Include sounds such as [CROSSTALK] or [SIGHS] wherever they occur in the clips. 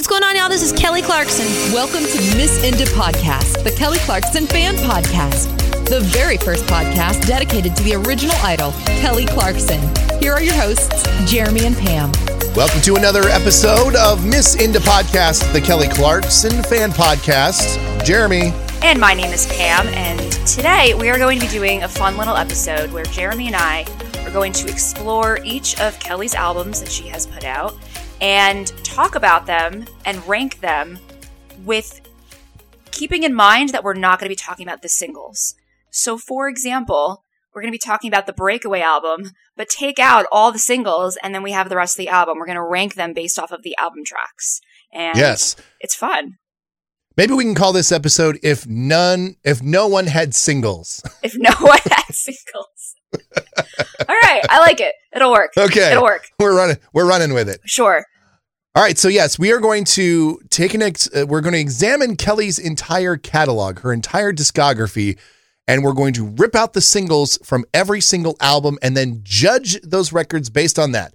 What's going on, y'all? This is Kelly Clarkson. Welcome to Miss Indie Podcast, the Kelly Clarkson fan podcast, the very first podcast dedicated to the original idol, Kelly Clarkson. Here are your hosts, Jeremy and Pam. Welcome to another episode of Miss Indie Podcast, the Kelly Clarkson fan podcast. Jeremy. And my name is Pam, and today we are going to be doing a fun little episode where Jeremy and I are going to explore each of Kelly's albums that she has put out and talk about them and rank them with keeping in mind that we're not going to be talking about the singles. So, for example, we're going to be talking about the Breakaway album, but take out all the singles and then we have the rest of the album. We're going to rank them based off of the album tracks. And Yes. it's fun. Maybe we can call this episode if none if no one had singles. If no one had singles. All right, I like it. It'll work. Okay. It'll work. We're running we're running with it. Sure. All right, so yes, we are going to take an ex- uh, we're going to examine Kelly's entire catalog, her entire discography, and we're going to rip out the singles from every single album and then judge those records based on that.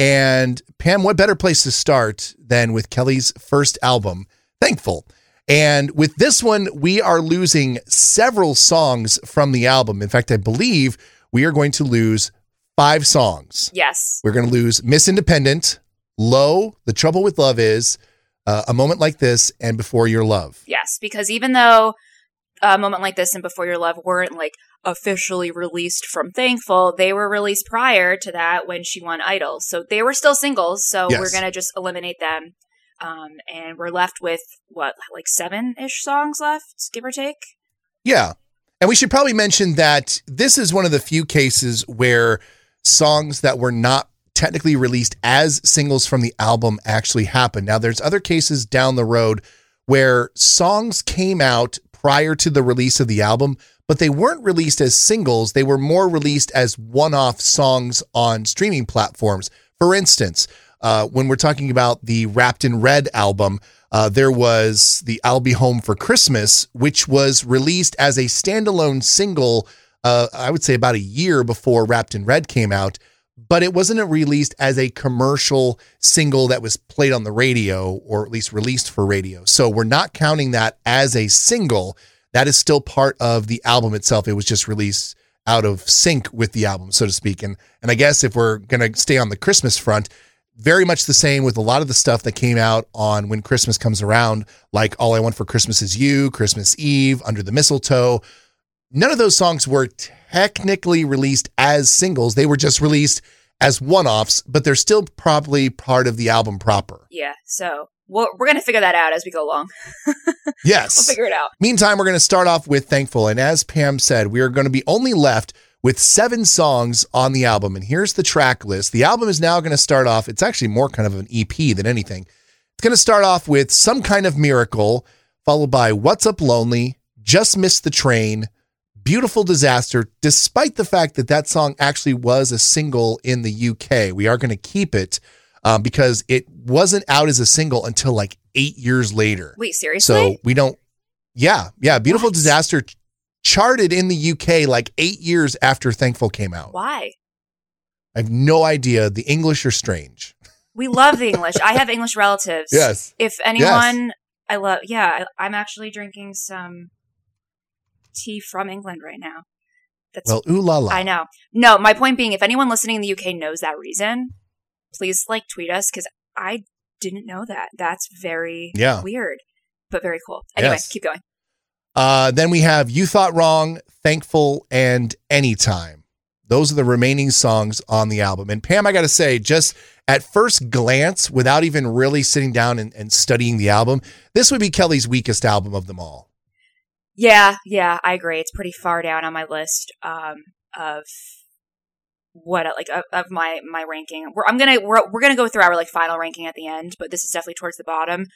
And Pam, what better place to start than with Kelly's first album, Thankful? And with this one, we are losing several songs from the album. In fact, I believe we are going to lose five songs. Yes. We're going to lose Miss Independent, Low, The Trouble with Love Is, uh, A Moment Like This, and Before Your Love. Yes. Because even though a moment like this and Before Your Love weren't like officially released from Thankful, they were released prior to that when she won Idol. So they were still singles. So Yes. we're going to just eliminate them. Um, and we're left with what, like seven ish songs left, give or take? Yeah. And we should probably mention that this is one of the few cases where songs that were not technically released as singles from the album actually happened. Now, there's other cases down the road where songs came out prior to the release of the album, but they weren't released as singles. They were more released as one off songs on streaming platforms. For instance, uh, when we're talking about the Wrapped in Red album, uh, there was the I'll Be Home for Christmas, which was released as a standalone single, uh, I would say about a year before Wrapped in Red came out, but it wasn't released as a commercial single that was played on the radio or at least released for radio. So we're not counting that as a single. That is still part of the album itself. It was just released out of sync with the album, so to speak. And and I guess if we're gonna stay on the Christmas front, very much the same with a lot of the stuff that came out on when Christmas comes around, like All I Want for Christmas Is You, Christmas Eve, Under the Mistletoe. None of those songs were technically released as singles. They were just released as one offs, but they're still probably part of the album proper. Yeah. So we're, we're going to figure that out as we go along. [LAUGHS] Yes. We'll figure it out. Meantime, we're going to start off with Thankful. And as Pam said, we are going to be only left with seven songs on the album. And here's the track list. The album is now going to start off, it's actually more kind of an EP than anything. It's going to start off with Some Kind of Miracle, followed by What's Up Lonely, Just Missed the Train, Beautiful Disaster, despite the fact that that song actually was a single in the UK. We are going to keep it um, because it wasn't out as a single until like eight years later. Wait, seriously? So we don't. Yeah, yeah. Beautiful What? Disaster charted in the UK like eight years after Thankful came out. Why? I have no idea. The English are strange. We love the English. I have English relatives. Yes. If anyone, I love. Yeah, I, I'm actually drinking some tea from England right now. That's. Well, ooh la la. I know. No, my point being, if anyone listening in the UK knows that reason, please like tweet us because I didn't know that. That's very Yeah. weird, but very cool. Anyway, Yes. keep going. Uh, then we have You Thought Wrong, Thankful, and Anytime. Those are the remaining songs on the album. And Pam, I got to say, just at first glance, without even really sitting down and, and studying the album, this would be Kelly's weakest album of them all. Yeah, yeah, I agree. It's pretty far down on my list um, of what like of, of my my ranking. We're, I'm gonna we're, we're gonna go through our like final ranking at the end, but this is definitely towards the bottom.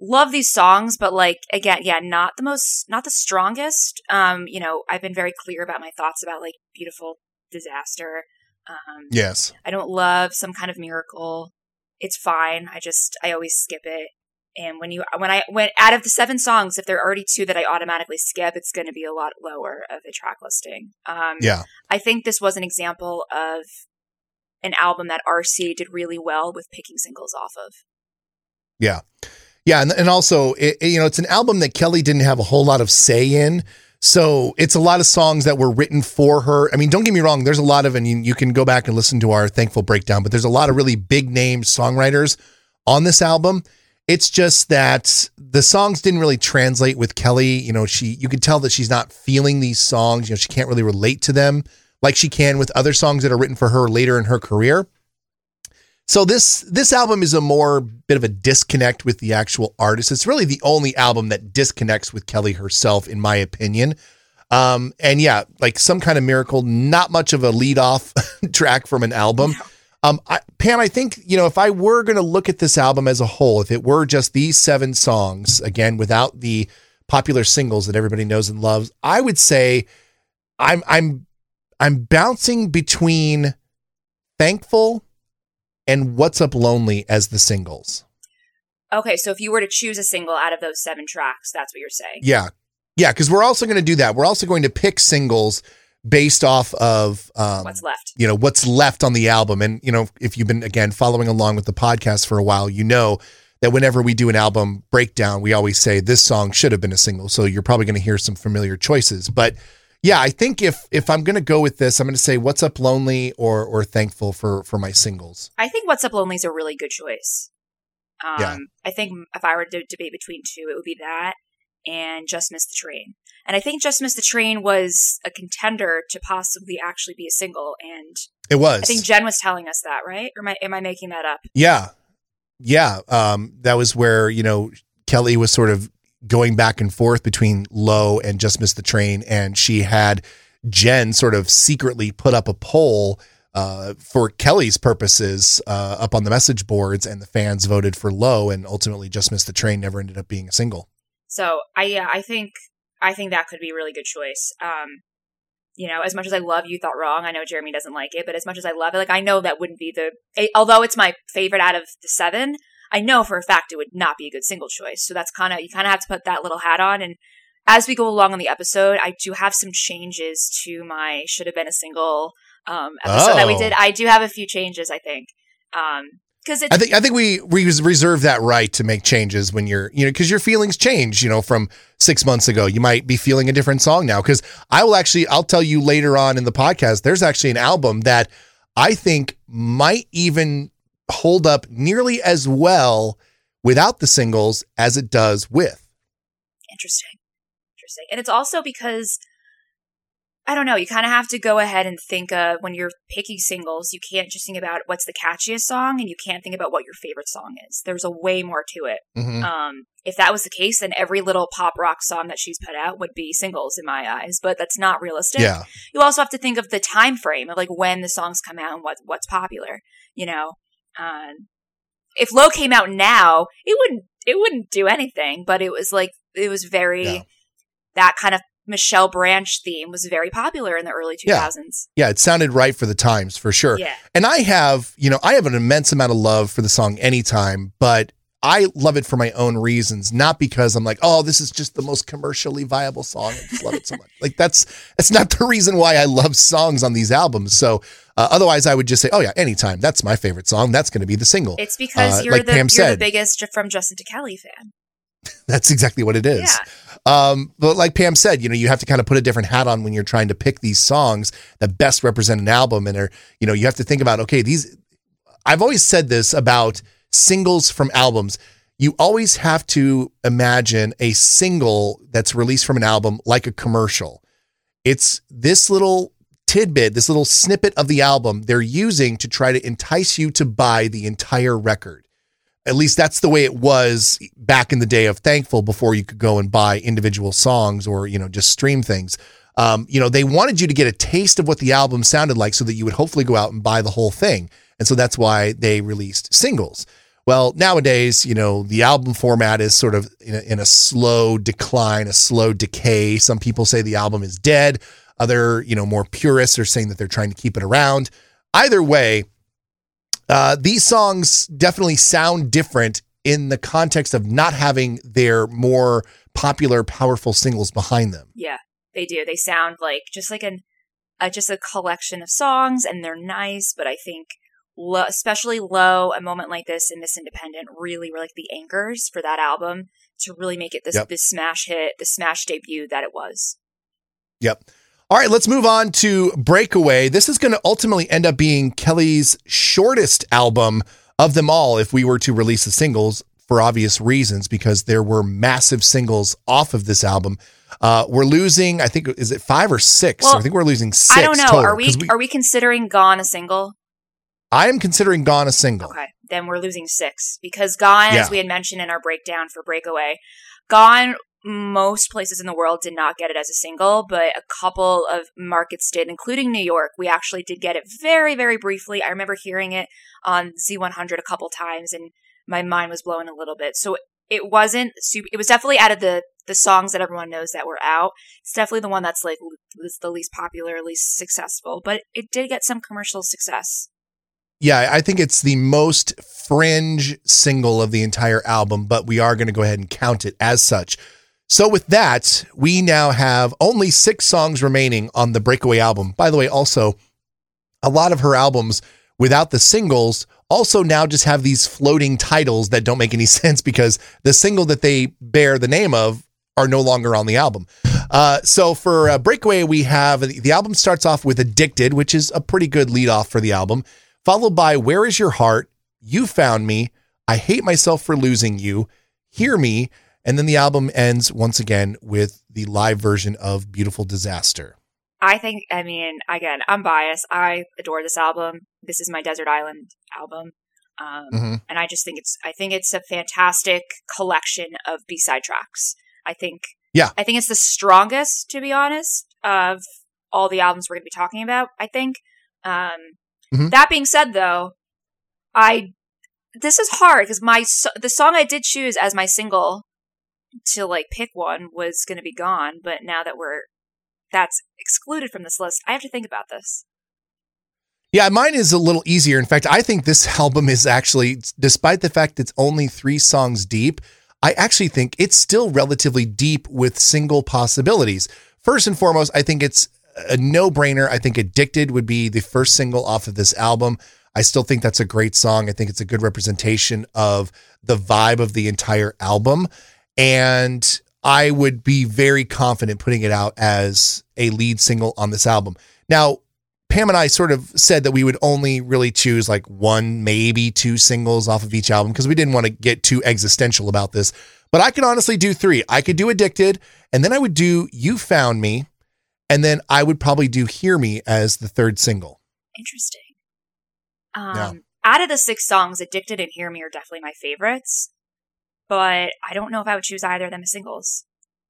Love these songs, but like again, yeah, not the most, not the strongest. Um, you know, I've been very clear about my thoughts about like beautiful disaster. Um, Yes. I don't love some kind of miracle. It's fine. I just I always skip it. And when you when I when out of the seven songs, if there are already two that I automatically skip, it's going to be a lot lower of a track listing. Um, Yeah. I think this was an example of an album that RC did really well with picking singles off of. Yeah. Yeah, and, and also, it, you know, it's an album that Kelly didn't have a whole lot of say in. So it's a lot of songs that were written for her. I mean, don't get me wrong. There's a lot of, and you, you can go back and listen to our thankful breakdown. But there's a lot of really big name songwriters on this album. It's just that the songs didn't really translate with Kelly. You know, she you could tell that she's not feeling these songs. You know, she can't really relate to them like she can with other songs that are written for her later in her career. So this this album is a more bit of a disconnect with the actual artist. It's really the only album that disconnects with Kelly herself, in my opinion. Um, and yeah, like some kind of miracle, not much of a lead off [LAUGHS] track from an album. Um, I, Pam, I think you know if I were going to look at this album as a whole, if it were just these seven songs, again without the popular singles that everybody knows and loves, I would say I'm I'm I'm bouncing between thankful and What's Up Lonely as the singles. Okay, so if you were to choose a single out of those seven tracks, that's what you're saying. Yeah. Yeah, because we're also going to do that. We're also going to pick singles based off of um, What's left? you know what's left on the album and you know if you've been again following along with the podcast for a while you know that whenever we do an album breakdown we always say this song should have been a single so you're probably going to hear some familiar choices but yeah i think if if i'm going to go with this i'm going to say what's up lonely or or thankful for for my singles I think What's Up Lonely is a really good choice. Um, Yeah. I think if I were to debate between two, it would be that and Just Miss the Train. And I think Just Miss the Train was a contender to possibly actually be a single. And it was I think Jen was telling us that, right? Or am I, am I making that up? Yeah. Yeah. Um, that was where, you know, Kelly was sort of going back and forth between Low and Just Missed the Train. And she had Jen sort of secretly put up a poll uh, for Kelly's purposes uh, up on the message boards, and the fans voted for Low, and ultimately Just Missed the Train never ended up being a single. So I yeah, I think I think that could be a really good choice. Um, you know, as much as I love You Thought Wrong, I know Jeremy doesn't like it, but as much as I love it, like I know that wouldn't be the it, although it's my favorite out of the seven, I know for a fact it would not be a good single choice. So that's kind of you kind of have to put that little hat on and as we go along on the episode, I do have some changes to my should have been a single um, episode that we Oh. did. I do have a few changes, I think, because it's I think I think we we reserve that right to make changes when you're you know because your feelings change you know from six months ago you might be feeling a different song now because I will actually I'll tell you later on in the podcast there's actually an album that I think might even hold up nearly as well without the singles as it does with Interesting. Interesting. And it's also because I don't know, you kind of have to go ahead and think of when you're picking singles, you can't just think about what's the catchiest song and you can't think about what your favorite song is. There's a way more to it. Mhm. Um, if that was the case, then every little pop rock song that she's put out would be singles in my eyes, but that's not realistic. yeah You also have to think of the time frame of like when the songs come out and what what's popular, you know. Um, if Low came out now, it wouldn't it wouldn't do anything, but it was like it was very Yeah. that kind of Michelle Branch theme was very popular in the early 2000s. yeah it sounded right for the times for sure Yeah. And I have, you know, I have an immense amount of love for the song Anytime, but I love it for my own reasons, not because I'm like, oh, this is just the most commercially viable song. I just love it so much. Like that's that's not the reason why I love songs on these albums. So uh, otherwise, I would just say, oh yeah, Anytime. That's my favorite song. That's going to be the single. It's because Uh, you're like the Pam you're said. the biggest from Justin to Kelly fan. [LAUGHS] That's exactly what it is. Yeah. Um, but like Pam said, you know, you have to kind of put a different hat on when you're trying to pick these songs that best represent an album and are, you know, you have to think about, okay, these, I've always said this about singles from albums. You always have to imagine a single that's released from an album like a commercial. It's this little tidbit, this little snippet of the album they're using to try to entice you to buy the entire record. At least that's the way it was back in the day of Thankful before you could go and buy individual songs or, you know, just stream things. Um, you know, they wanted you to get a taste of what the album sounded like so that you would hopefully go out and buy the whole thing. And so that's why they released singles. Well, nowadays, you know, the album format is sort of in a, in a slow decline, a slow decay. Some people say the album is dead. Other, you know, more purists are saying that they're trying to keep it around. Either way, uh, these songs definitely sound different in the context of not having their more popular, powerful singles behind them. Yeah, they do. They sound like just like an uh, just a collection of songs, and they're nice. But I think lo- especially low, a moment like this and Miss Independent really were like the anchors for that album to really make it this Yep. this smash hit, the smash debut that it was. Yep. All right, let's move on to Breakaway. This is going to ultimately end up being Kelly's shortest album of them all if we were to release the singles for obvious reasons because there were massive singles off of this album. Uh, we're losing, I think, is it five or six? Well, I think we're losing six. I don't know. total, are we, we are we considering Gone a single? I am considering Gone a single. Okay, then we're losing six because Gone, Yeah. as we had mentioned in our breakdown for Breakaway, Gone. Most places in the world did not get it as a single, but a couple of markets did, including New York. We actually did get it very, very briefly. I remember hearing it on Z100 a couple times, and my mind was blown a little bit. So it wasn't super. It was definitely out of the the songs that everyone knows that were out. It's definitely the one that's like was the least popular, least successful, but it did get some commercial success. Yeah, I think it's the most fringe single of the entire album, but we are going to go ahead and count it as such. So, with that, we now have only six songs remaining on the Breakaway album. By the way, also, a lot of her albums without the singles also now just have these floating titles that don't make any [LAUGHS] sense because the single that they bear the name of are no longer on the album. Uh, so for uh, Breakaway, we have the album starts off with Addicted, which is a pretty good lead off for the album, followed by Where Is Your Heart? You Found Me, I Hate Myself for Losing You, Hear Me, and then the album ends once again with the live version of Beautiful Disaster. I think, I mean, again, I'm biased. I adore this album. This is my Desert Island album. Um, Mhm. and I just think it's, I think it's a fantastic collection of B-side tracks. I think, Yeah. I think it's the strongest, to be honest, of all the albums we're going to be talking about, I think. Um, Mhm. that being said though, I, this is hard because my, so- the song I did choose as my single to like pick one was going to be gone, but now that we're that's excluded from this list, I have to think about this. Yeah, mine is a little easier. In fact, I think this [LAUGHS] album is actually, despite the fact it's only three songs deep, I actually think it's still relatively deep with single possibilities. First and foremost, I think it's a no brainer. I think Addicted would be the first single off of this album. I still think that's a great song. I think it's a good representation of the vibe of the entire album. And I would be very confident putting it out as a lead single on this album. Now, Pam and I sort of said that we would only really choose like one, maybe two singles off of each album because we didn't want to get too existential about this. But I could honestly do three. I could do Addicted, and then I would do You Found Me, and then I would probably do Hear Me as the third single. Interesting. Um, Yeah. Out of the six songs, Addicted and Hear Me are definitely my favorites, but I don't know if I would choose either of them as singles.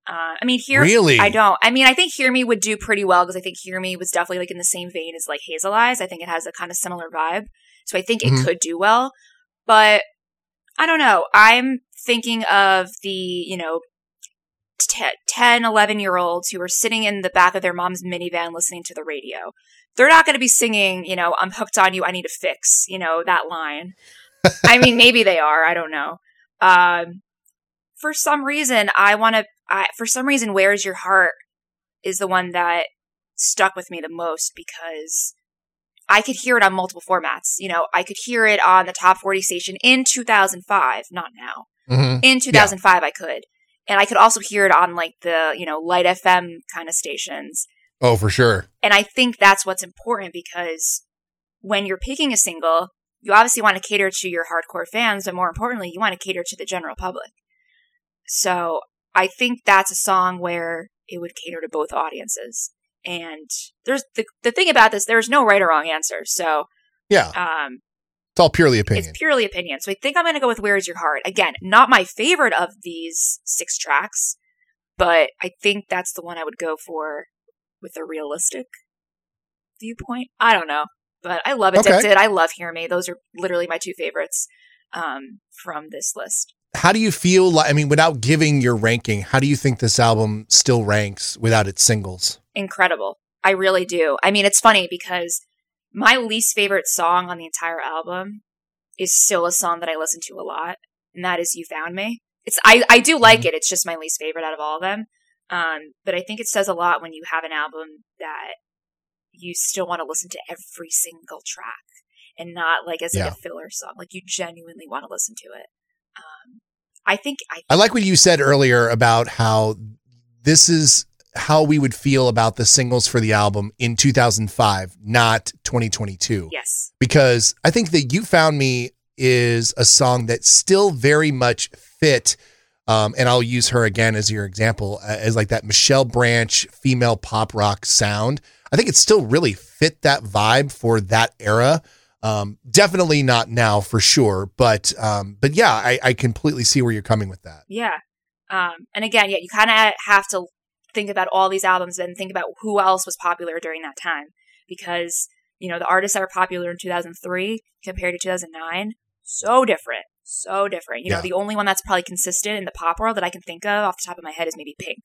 Uh, I mean, Hear Really? I don't. I mean, I think Hear Me would do pretty well because I think Hear Me was definitely like in the same vein as like Hazel Eyes. I think it has a kind of similar vibe. So I think it Mhm. could do well, but I don't know. I'm thinking of the, you know, t- 10, 11 year olds who are sitting in the back of their mom's minivan listening to the radio. They're not going to be singing, you know, I'm hooked on you, I need a fix, you know, that line. I mean, [LAUGHS] maybe they are, I don't know. Um, for some reason, I want to, I, for some reason, Where's Your Heart is the one that stuck with me the most because I could hear it on multiple formats. You know, I could hear it on the top 40 station in 2005, not now Mhm. in 2005 i could and i could also hear it on like the you know light fm kind of stations. Oh, for sure. and i think that's what's important because when you're picking a single you obviously want to cater to your hardcore fans but more importantly you want to cater to the general public. So i think that's a song where it would cater to both audiences. And there's the, the thing about this there's no right or wrong answer. So Yeah, um it's all purely opinion. it's purely opinion. So I think I'm going to go with Where's Your Heart. Again, not my favorite of these six tracks, but I think that's the one I would go for with a realistic viewpoint. I don't know, but I love Okay. Addicted. I love Hear Me. Those are literally my two favorites um, from this list. how do you feel like, I mean, without giving your ranking, how do you think this album still ranks without its singles? Incredible. I really do. I mean, it's funny because my least favorite song on the entire album is still a song that I listen to a lot, and that is "You Found Me." It's I I do like it. It's just my least favorite out of all of them. Um, but I think it says a lot when you have an album that you still want to listen to every single track. and not like as like Yeah. a filler song. Like you genuinely want to listen to it. Um, I think I I like what you said earlier about how this is how we would feel about the singles for the album in 2005, not 2022. yes, Because I think that You Found Me is a song that still very much fit. Um, and I'll use her again as your example, uh, as like that Michelle Branch female pop rock sound. I think it still really fit that vibe for that era. Um, definitely not now for sure, but um, but yeah, I, I completely see where you're coming with that. yeah. Um, and again, yeah, you kind of have to think about all these albums and think about who else was popular during that time because you know the artists that were popular in 2003 compared to 2009 so different so different you Yeah. know the only one that's probably consistent in the pop world that i can think of off the top of my head is maybe pink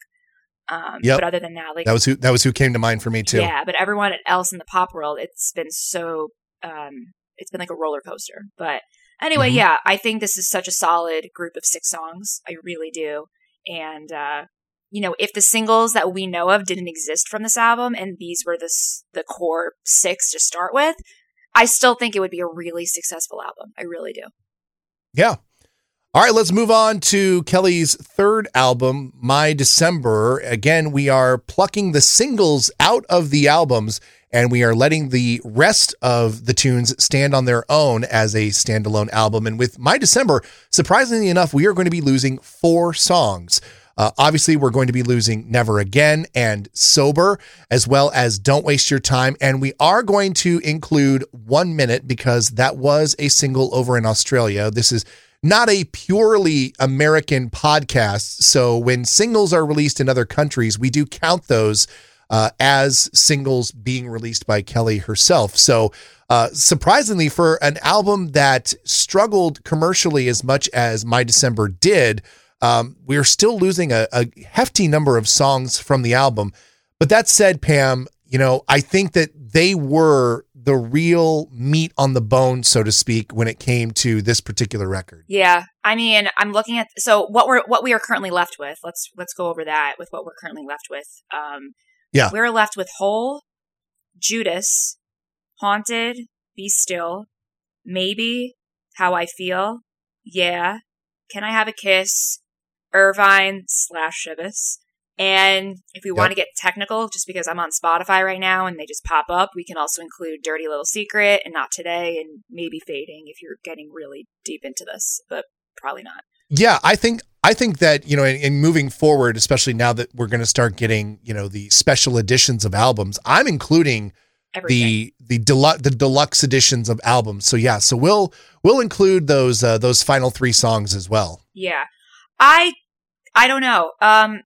um Yep. but other than that like That was who that was who came to mind for me too. yeah but everyone else in the pop world it's been so um it's been like a roller coaster but anyway Mhm. yeah i think this is such a solid group of six songs i really do and uh you know if the singles that we know of didn't exist from this album and these were the the core six to start with i still think it would be a really successful album i really do Yeah. All right, let's move on to Kelly's third album, My December. Again, we are plucking the singles out of the albums and we are letting the rest of the tunes stand on their own as a standalone album. And with My December, surprisingly enough, we are going to be losing four songs. Uh, obviously, we're going to be losing Never Again and Sober, as well as Don't Waste Your Time. And we are going to include One Minute because that was a single over in Australia. This is not a purely American podcast. So when singles are released in other countries, we do count those uh, as singles being released by Kelly herself. So uh, surprisingly, for an album that struggled commercially as much as My December did, um, we're still losing a, a hefty number of songs from the album. But that said, Pam, you know, I think that they were the real meat on the bone, so to speak, when it came to this particular record. Yeah, I mean, I'm looking at so what we're what we are currently left with. Let's let's go over that with what we're currently left with. Um, Yeah. we're left with Hole, Judas, Haunted, Be Still, Maybe, How I Feel, Yeah, Can I Have a Kiss, Irvine slash Chivas. And if we want to get technical, just because I'm on Spotify right now and they just pop up, we can also include Dirty Little Secret and Not Today and maybe Fading if you're getting really deep into this, but probably not. Yeah, I think I think that you know, in, in moving forward, especially now that we're going to start getting you know the special editions of albums, I'm including Everything. the the deluxe the deluxe editions of albums. So yeah, so we'll we'll include those uh, those final three songs as well. Yeah. I I don't know. Um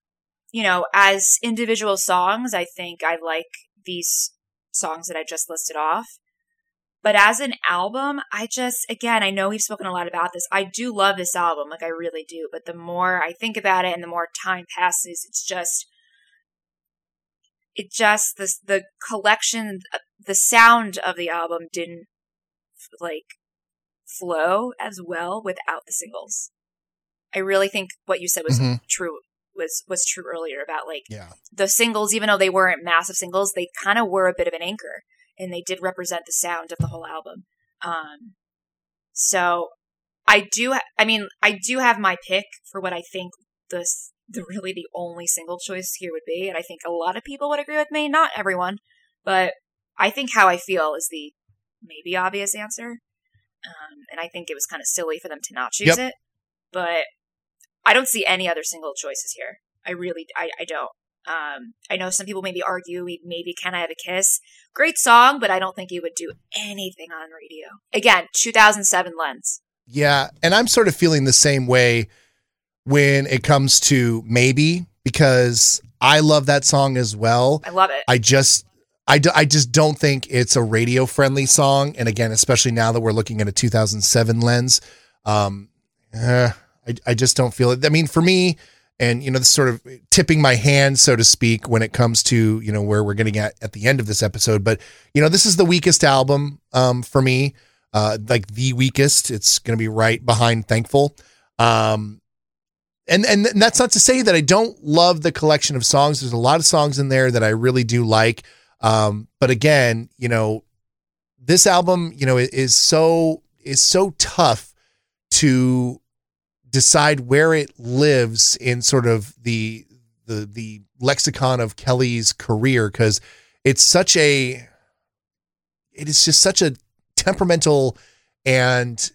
you know, as individual songs, I think I like these songs that I just listed off. But as an album, I just again, I know we've spoken a lot about this. I do love this album, like I really do, but the more I think about it and the more time passes, it's just it just the the collection the sound of the album didn't like flow as well without the singles. I really think what you said was Mhm. true was was true earlier about like Yeah, the singles, even though they weren't massive singles, they kind of were a bit of an anchor, and they did represent the sound of the whole album. Um, so I do, ha- I mean, I do have my pick for what I think this the really the only single choice here would be, and I think a lot of people would agree with me. Not everyone, but I think how I feel is the maybe obvious answer. Um, and I think it was kind of silly for them to not choose Yep. it, but I don't see any other single choices here. I really, I, I don't. Um, I know some people maybe argue maybe "Can I Have a Kiss"? Great song, but I don't think it would do anything on radio. Again, 2007 lens. yeah, and I'm sort of feeling the same way when it comes to maybe because I love that song as well. I love it. I just I, I just don't think it's a radio friendly song and again especially now that we're looking at a 2007 lens um eh, I, I just don't feel it I mean for me and you know this sort of tipping my hand so to speak when it comes to you know where we're getting at at the end of this episode but you know this is the weakest album um for me uh like the weakest it's going to be right behind thankful um and, and and that's not to say that I don't love the collection of songs. There's a lot of songs in there that I really do like. Um, but again, you know, this album, you know, is so is so tough to decide where it lives in sort of the the the lexicon of Kelly's career because it's such a it is just such a temperamental and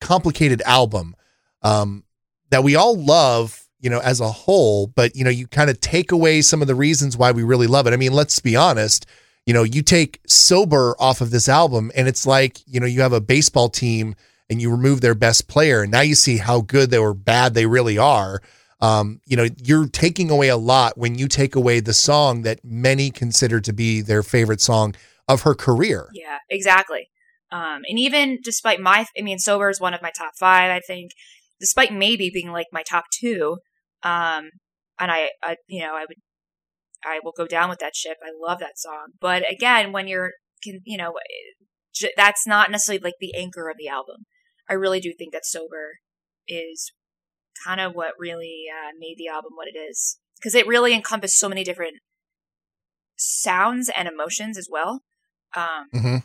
complicated album um, that we all love, you know, as a whole. But you know, you kind of take away some of the reasons why we really love it. I mean, let's be honest. You know, you take sober off of this album, and it's like you know you have a baseball team and you remove their best player, and now you see how good they were bad they really are. Um, you know, you're taking away a lot when you take away the song that many consider to be their favorite song of her career. Yeah, exactly. Um, and even despite my, I mean, Sober is one of my top five, I think, despite maybe being like my top two. Um, and I, I, you know, I would, I will go down with that ship. I love that song. But again, when you're, can, you know, that's not necessarily like the anchor of the album. I really do think that Sober is kind of what really uh, made the album what it is because it really encompassed so many different sounds and emotions as well. Um, mm-hmm.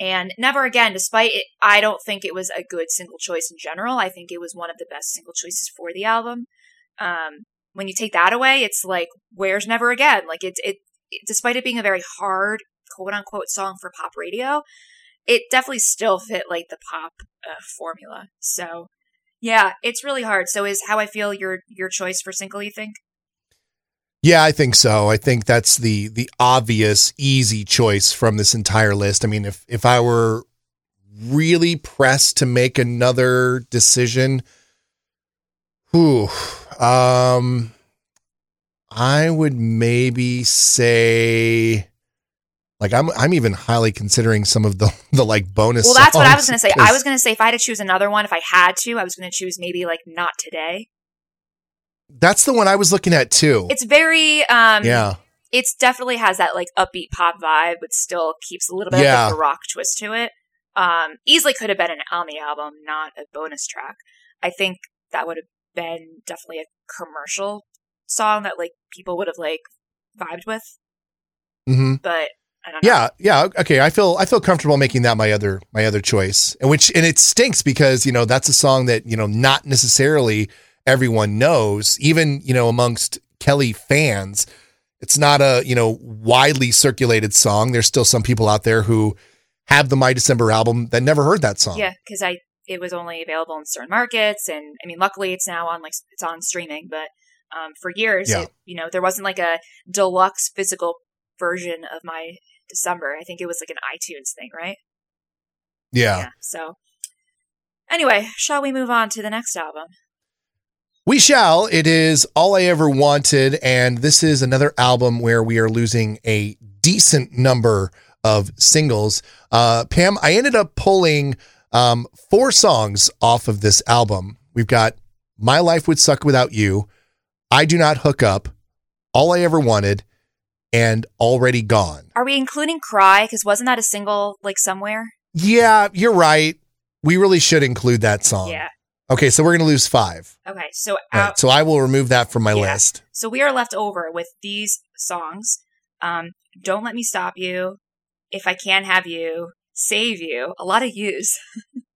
And Never Again, despite it, I don't think it was a good single choice in general. I think it was one of the best single choices for the album. Um, when you take that away, it's like, where's Never Again? Like it, it, it despite it being a very hard quote unquote song for pop radio, it definitely still fit like the pop uh, formula. So yeah, it's really hard. So is how I feel your your choice for single? You think? Yeah, I think so. I think that's the the obvious easy choice from this entire list. I mean, if if I were really pressed to make another decision, whew, um I would maybe say like I'm I'm even highly considering some of the [LAUGHS] the like bonus Well, that's what I was going to say. I was going to say if I had to choose another one if I had to, I was going to choose maybe like not today. That's the one I was looking at too. It's very um yeah. It's definitely has that like upbeat pop vibe, but still keeps a little bit yeah. of a rock twist to it. Um, easily could have been an, on the album, not a bonus track. I think that would have been definitely a commercial song that like people would have like vibed with. Mm-hmm. But yeah, yeah. Okay, I feel I feel comfortable making that my other my other choice, and which and it stinks because you know that's a song that you know not necessarily everyone knows, even, you know, amongst Kelly fans. It's not a, you know, widely circulated song. There's still some people out there who have the My December album that never heard that song. Yeah, because I it was only available in certain markets, and I mean, luckily it's now on like it's on streaming. But um, for years, yeah. it, you know, there wasn't like a deluxe physical version of My December. I think it was like an iTunes thing, right? Yeah. yeah. So anyway, shall we move on to the next album? We shall. It is All I Ever Wanted. And this is another album where we are losing a decent number of singles. Uh, Pam, I ended up pulling um, four songs off of this album. We've got My Life Would Suck Without You, I Do Not Hook Up, All I Ever Wanted, and Already Gone. Are we including Cry? Because wasn't that a single like somewhere? Yeah, you're right. We really should include that song. Yeah. Okay, so we're going to lose five. Okay, so out, right, so I will remove that from my yeah. list. So we are left over with these songs: um, "Don't Let Me Stop You," "If I Can't Have You," "Save You." A lot of use.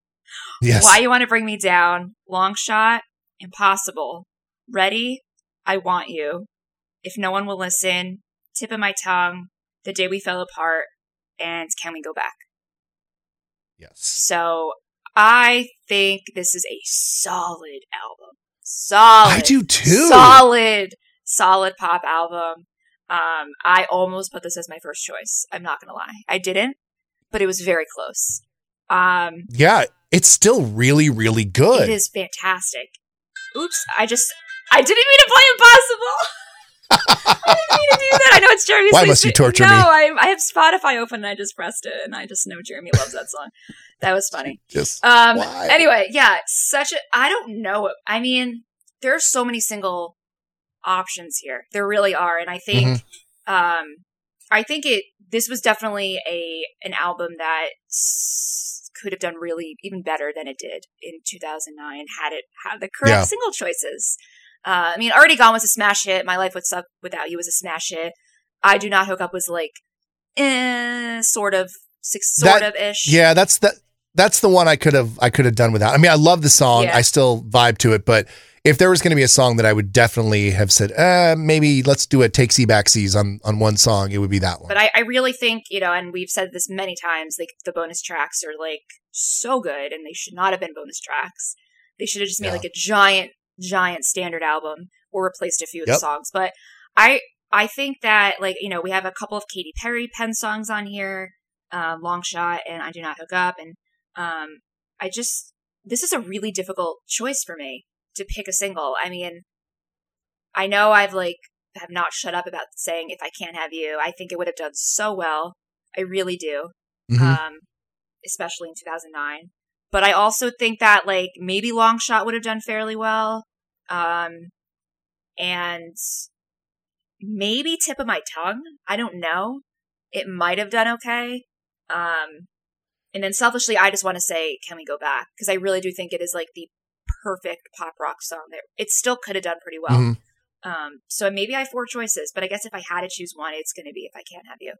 [LAUGHS] yes. Why you want to bring me down? Long shot. Impossible. Ready. I want you. If no one will listen. Tip of my tongue. The day we fell apart. And can we go back? Yes. So I think this is a solid album. Solid. I do too. Solid, solid pop album. Um, I almost put this as my first choice. I'm not gonna lie. I didn't, but it was very close. Um, yeah, it's still really, really good. It is fantastic. Oops, I just I didn't mean to play Impossible. [LAUGHS] I didn't mean to do that. I know it's Jeremy's. Why must you torture no, me? No, I, I have Spotify open and I just pressed it, and I just know Jeremy loves that song. That was funny. [LAUGHS] Just um. Why? Anyway, yeah, such a. I don't know. I mean, there are so many single options here. There really are, and I think, mm-hmm. um, I think it. This was definitely a an album that could have done really even better than it did in 2009 had it had the correct yeah. single choices. Uh, I mean, Already Gone was a smash hit. My Life Would Suck Without You was a smash hit. I Do Not Hook Up was like, eh, sort of six sort That- of ish. Yeah, that's the that's the one I could have I could have done without. I mean, I love the song. Yeah. I still vibe to it, but if there was going to be a song that I would definitely have said, uh, maybe let's do a take C back C's on on one song, it would be that one. But I, I really think, you know, and we've said this many times, like the bonus tracks are like so good and they should not have been bonus tracks. They should have just made Yeah. like a giant, giant standard album or replaced a few of the songs. But I I think that like, you know, we have a couple of Katy Perry pen songs on here, uh, Long Shot and I Do Not Hook Up. And um I just this is a really difficult choice for me to pick a single. I mean, I know I've like have not shut up about saying if I can't have you. I think it would have done so well. I really do. Mhm. Um, especially in 2009. But I also think that like maybe Long Shot would have done fairly well. Um, and maybe Tip of My Tongue. I don't know. It might have done okay. Um, and then selfishly, I just want to say, can we go back? Because I really do think it is like the perfect pop rock song. That it still could have done pretty well. Mhm. Um, so maybe I have four choices, but I guess if I had to choose one, it's going to be if I can't have you.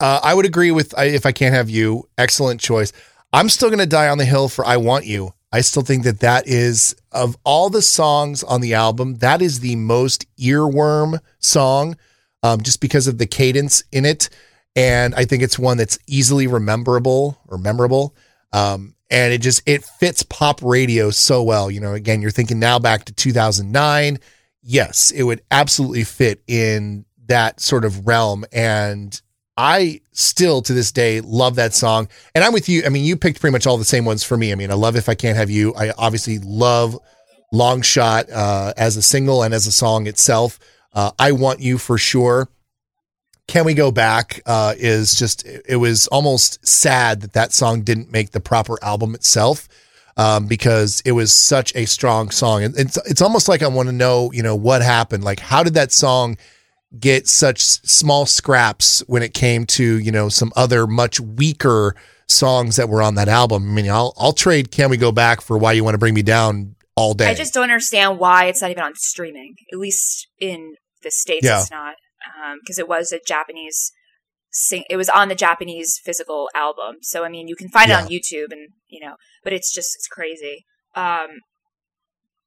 Uh, I would agree with I, if I can't have you. Excellent choice. I'm still going to die on the hill for I want you. I still think that that is of all the songs on the album, that is the most earworm song, um, just because of the cadence in it, and I think it's one that's easily rememberable or memorable. Um, and it just it fits pop radio so well. You know, again, you're thinking now back to 2009. Yes, it would absolutely fit in that sort of realm, and I still to this day love that song. And I'm with you. I mean, you picked pretty much all the same ones for me. I mean, I love If I Can't Have You. I obviously love Long Shot uh, as a single and as a song itself. Uh, I Want You for sure. Can We Go Back uh, is just, it was almost sad that that song didn't make the proper album itself. Um, because it was such a strong song, and it's it's almost like I want to know, you know, what happened. Like, how did that song get such small scraps when it came to you know some other much weaker songs that were on that album. I mean, I'll I'll trade "Can We Go Back" for "Why You Want to Bring Me Down" all day. I just don't understand why it's not even on streaming. At least in the states, Yeah. it's not because it was a Japanese. Sing- it was on the Japanese physical album, so I mean, you can find it on YouTube, and you know, but it's just it's crazy. Um,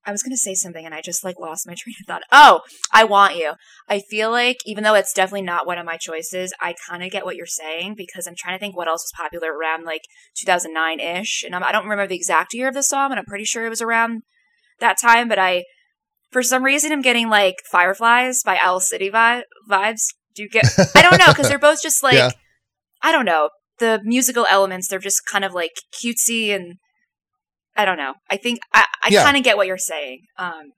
I was gonna say something, and I just like lost my [LAUGHS] train of thought. Oh, I want you. I feel like even though it's definitely not one of my choices, I kind of get what you're saying because I'm trying to think what else was popular around like 2009 ish, and I'm, I don't remember the exact year of the song, and I'm pretty sure it was around that time. But I, for some reason, I'm getting like Fireflies by Owl City vi- vibes. Do you get? I don't know because they're both just [LAUGHS] like Yeah. I don't know the musical elements. They're just kind of like cutesy and I don't know. I think I, I Yeah. kind of get what you're saying. Um,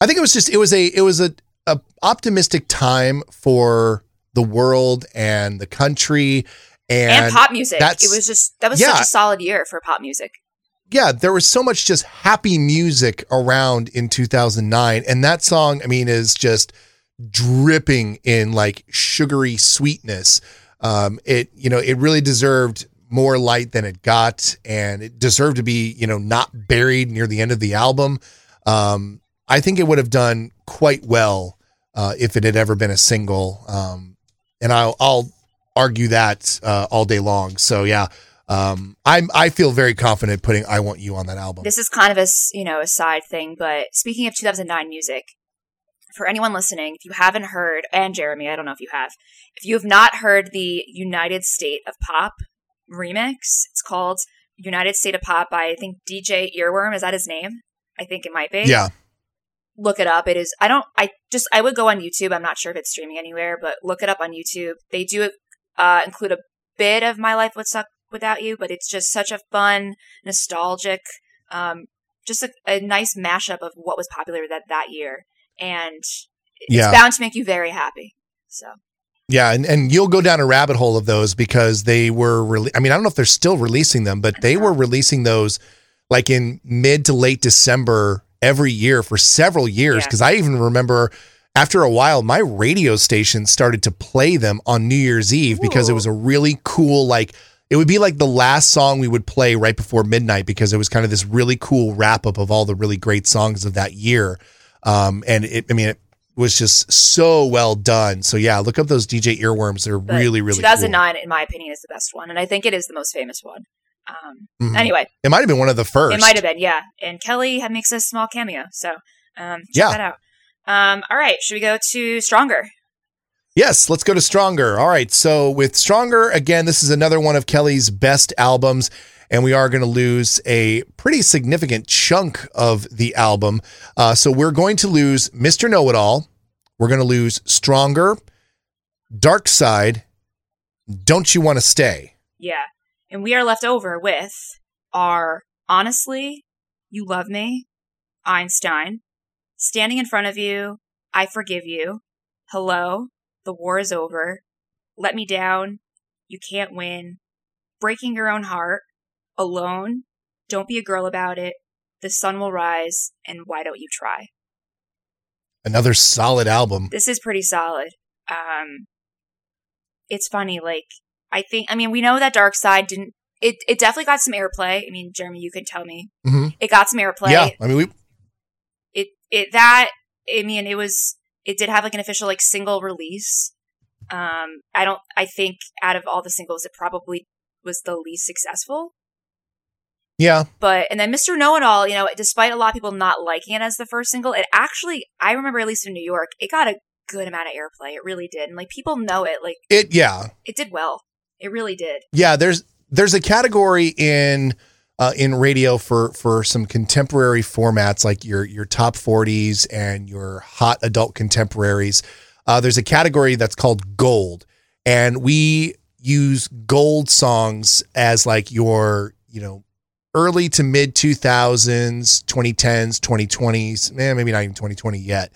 I think it was just it was a it was a, a optimistic time for the world and the country and, and, pop music. that's- It was just that was yeah. such a solid year for pop music. yeah, there was so much just happy music around in 2009. And that song, I mean, is just dripping in like sugary sweetness. Um, it, you know, it really deserved more light than it got and it deserved to be, you know, not buried near the end of the album. Um, I think it would have done quite well uh, if it had ever been a single. Um, and I'll, I'll argue that uh, all day long. So yeah, um, I'm I feel very confident putting "I Want You" on that album. This is kind of a you know a side thing, but speaking of 2009 music, for anyone listening, if you haven't heard, and Jeremy, I don't know if you have, if you have not heard the United State of Pop remix, it's called United State of Pop by I think DJ Earworm. Is that his name? I think it might be. yeah, look it up. It is. I don't. I just. I would go on YouTube. I'm not sure if it's streaming anywhere, but look it up on YouTube. They do uh, include a bit of "My Life Would Suck Without You," but it's just such a fun, nostalgic, um, just a, a nice mashup of what was popular that that year, and it's Yeah. bound to make you very happy. So yeah, and and you'll go down a rabbit hole of those because they were really. I mean, I don't know if they're still releasing them, but they were releasing those like in mid to late December every year for several years. Yeah. Because I even remember after a while, my radio station started to play them on New Year's Eve because it was a really cool like. It would be like the last song we would play right before midnight because it was kind of this really cool wrap up of all the really great songs of that year. Um, and it, I mean, it, was just so well done. So yeah, look up those DJ earworms. They're But really, really 2009, in my opinion, is the best one, and I think it is the most famous one. Um, cool. Mhm. Anyway, It might have been one of the first. it might have been, yeah. And Kelly makes a small cameo, so um, check Yeah. that out. Um, all right, should we go to Stronger? Yes, let's go to Stronger. All right. So with Stronger, again, this is another one of Kelly's best albums, and we are going to lose a pretty significant chunk of the album. Uh, so we're going to lose Mr. Know It All. We're going to lose Stronger, Dark Side, Don't You Want to Stay? Yeah. And we are left over with our Honestly, You Love Me, Einstein, Standing in Front of You, I Forgive You, Hello, The War is Over, Let Me Down, You Can't Win, Breaking Your Own Heart, Alone, Don't Be a Girl About It, The Sun Will Rise, and Why Don't You Try? Another solid album. This is pretty solid. Um, it's funny, like I think. I mean, we know that Dark Side didn't. It it definitely got some airplay. I mean, Jeremy, you can tell me Mhm. it got some airplay. Yeah. I mean, we, It it that. I mean, it was. It did have like an official like single release. Um, I don't. I think out of all the singles, it probably was the least successful. Yeah. But and then Mr. Know It All, you know, despite a lot of people not liking it as the first single, it actually I remember at least in New York, it got a good amount of airplay. It really did. And like people know it. Like It, yeah. it did well. It really did. Yeah, there's there's a category in uh, in radio for for some contemporary formats like your your top 40s and your hot adult contemporaries. Uh, there's a category that's called gold, and we use gold songs as like your you know early to mid 2000s, 2010s, 2020s, eh, maybe not even 2020 yet.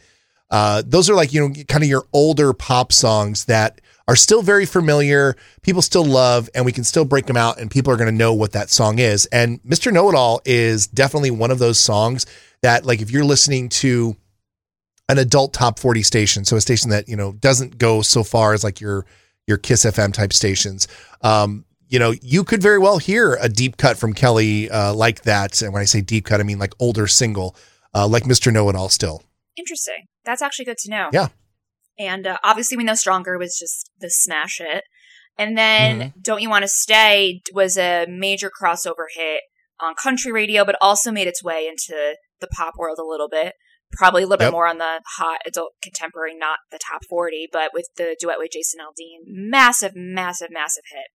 Uh, those are like you know kind of your older pop songs that are still very familiar, people still love, and we can still break them out, and people are going to know what that song is. And Mr. Know It All is definitely one of those songs that, like, if you're listening to an adult top 40 station, so a station that you know doesn't go so far as like your your Kiss FM type stations, um, you know, you could very well hear a deep cut from Kelly uh, like that. And when I say deep cut, I mean like older single, uh, like Mr. Know It All. Still, Interesting. That's actually good to know. Yeah. And uh, obviously, we know Stronger was just the smash hit. And then Mm-hmm. Don't You Want to Stay was a major crossover hit on country radio, but also made its way into the pop world a little bit. Probably a little Yep. bit more on the hot adult contemporary, not the top 40, but with the duet with Jason Aldean. Massive, massive, massive hit.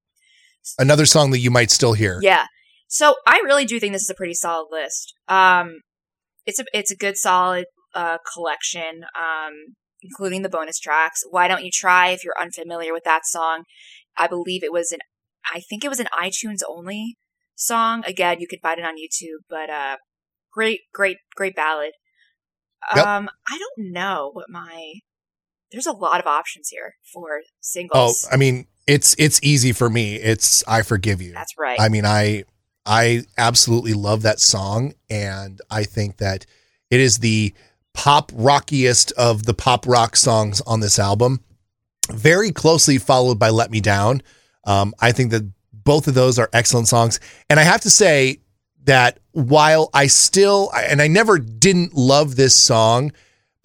Another song that you might still hear. Yeah. So I really do think this is a pretty solid list. Um, it's a it's a good solid uh, collection, um, including the bonus tracks. Why don't you try if you're unfamiliar with that song? I believe it was an I think it was an iTunes only song. Again, you can find it on YouTube, but uh, great, great, great ballad. Yep. Um, I don't know what my there's a lot of options here for singles. Oh. I mean, it's it's easy for me. It's I forgive you. That's right. I mean, I I absolutely love that song, and I think that it is the pop rockiest of the pop rock songs on this album. Very closely followed by "Let Me Down." Um, I think that both of those are excellent songs, and I have to say that while I still and I never didn't love this song,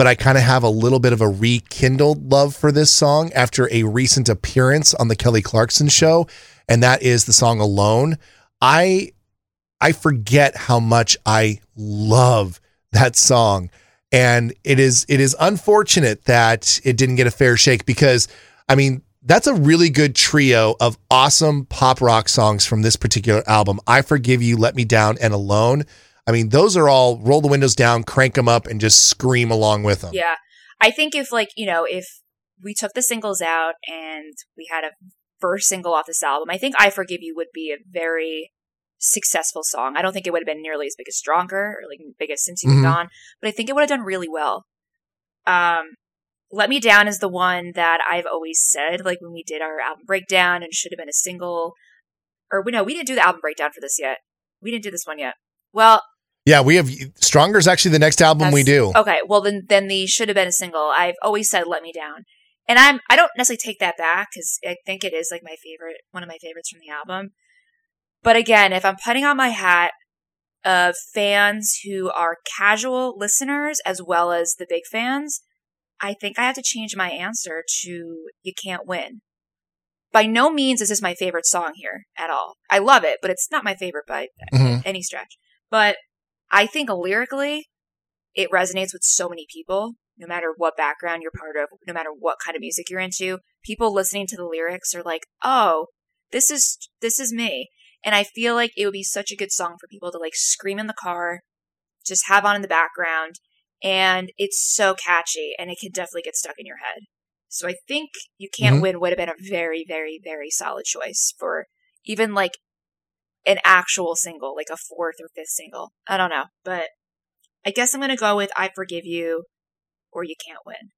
but I kind of have a little bit of a rekindled love for this song after a recent appearance on the Kelly Clarkson show, and that is the song Alone. I I forget how much I love that song. And it is it is unfortunate that it didn't get a fair shake because I mean that's a really good trio of awesome pop rock songs from this particular album. I Forgive You, Let Me Down, and Alone. I mean, those are all roll the windows down, crank them up, and just scream along with them. Yeah. I think if like, you know, if we took the singles out and we had a first single off this album, I think I Forgive You would be a very successful song. I don't think it would have been nearly as big as Stronger or like big as Since You've Been Mhm. Gone, but I think it would have done really well. Um Let Me Down is the one that I've always said, like when we did our album breakdown and should have been a single. Or we no, we didn't do the album breakdown for this yet. We didn't do this one yet. Well, Yeah, we have Stronger is actually the next album we do. Okay, well then then the should have been a single. I've always said "Let Me Down," and I'm I don't necessarily take that back because I think it is like my favorite, one of my favorites from the album. But again, if I'm putting on my hat of fans who are casual listeners as well as the big fans, I think I have to change my answer to You Can't Win. By no means is this my favorite song here at all. I love it, but it's not my favorite by Mhm. any stretch. But I think lyrically, it resonates with so many people, no matter what background you're part of, no matter what kind of music you're into. People listening to the lyrics are like, "Oh, this is this is me." And I feel like it would be such a good song for people to like scream in the car, just have on in the background, and it's so catchy and it can definitely get stuck in your head. So I think You Can't Mhm. Win would have been a very, very, very solid choice for even like an actual single, like a fourth or fifth single. I don't know, but I guess I'm going to go with I Forgive You or You Can't Win.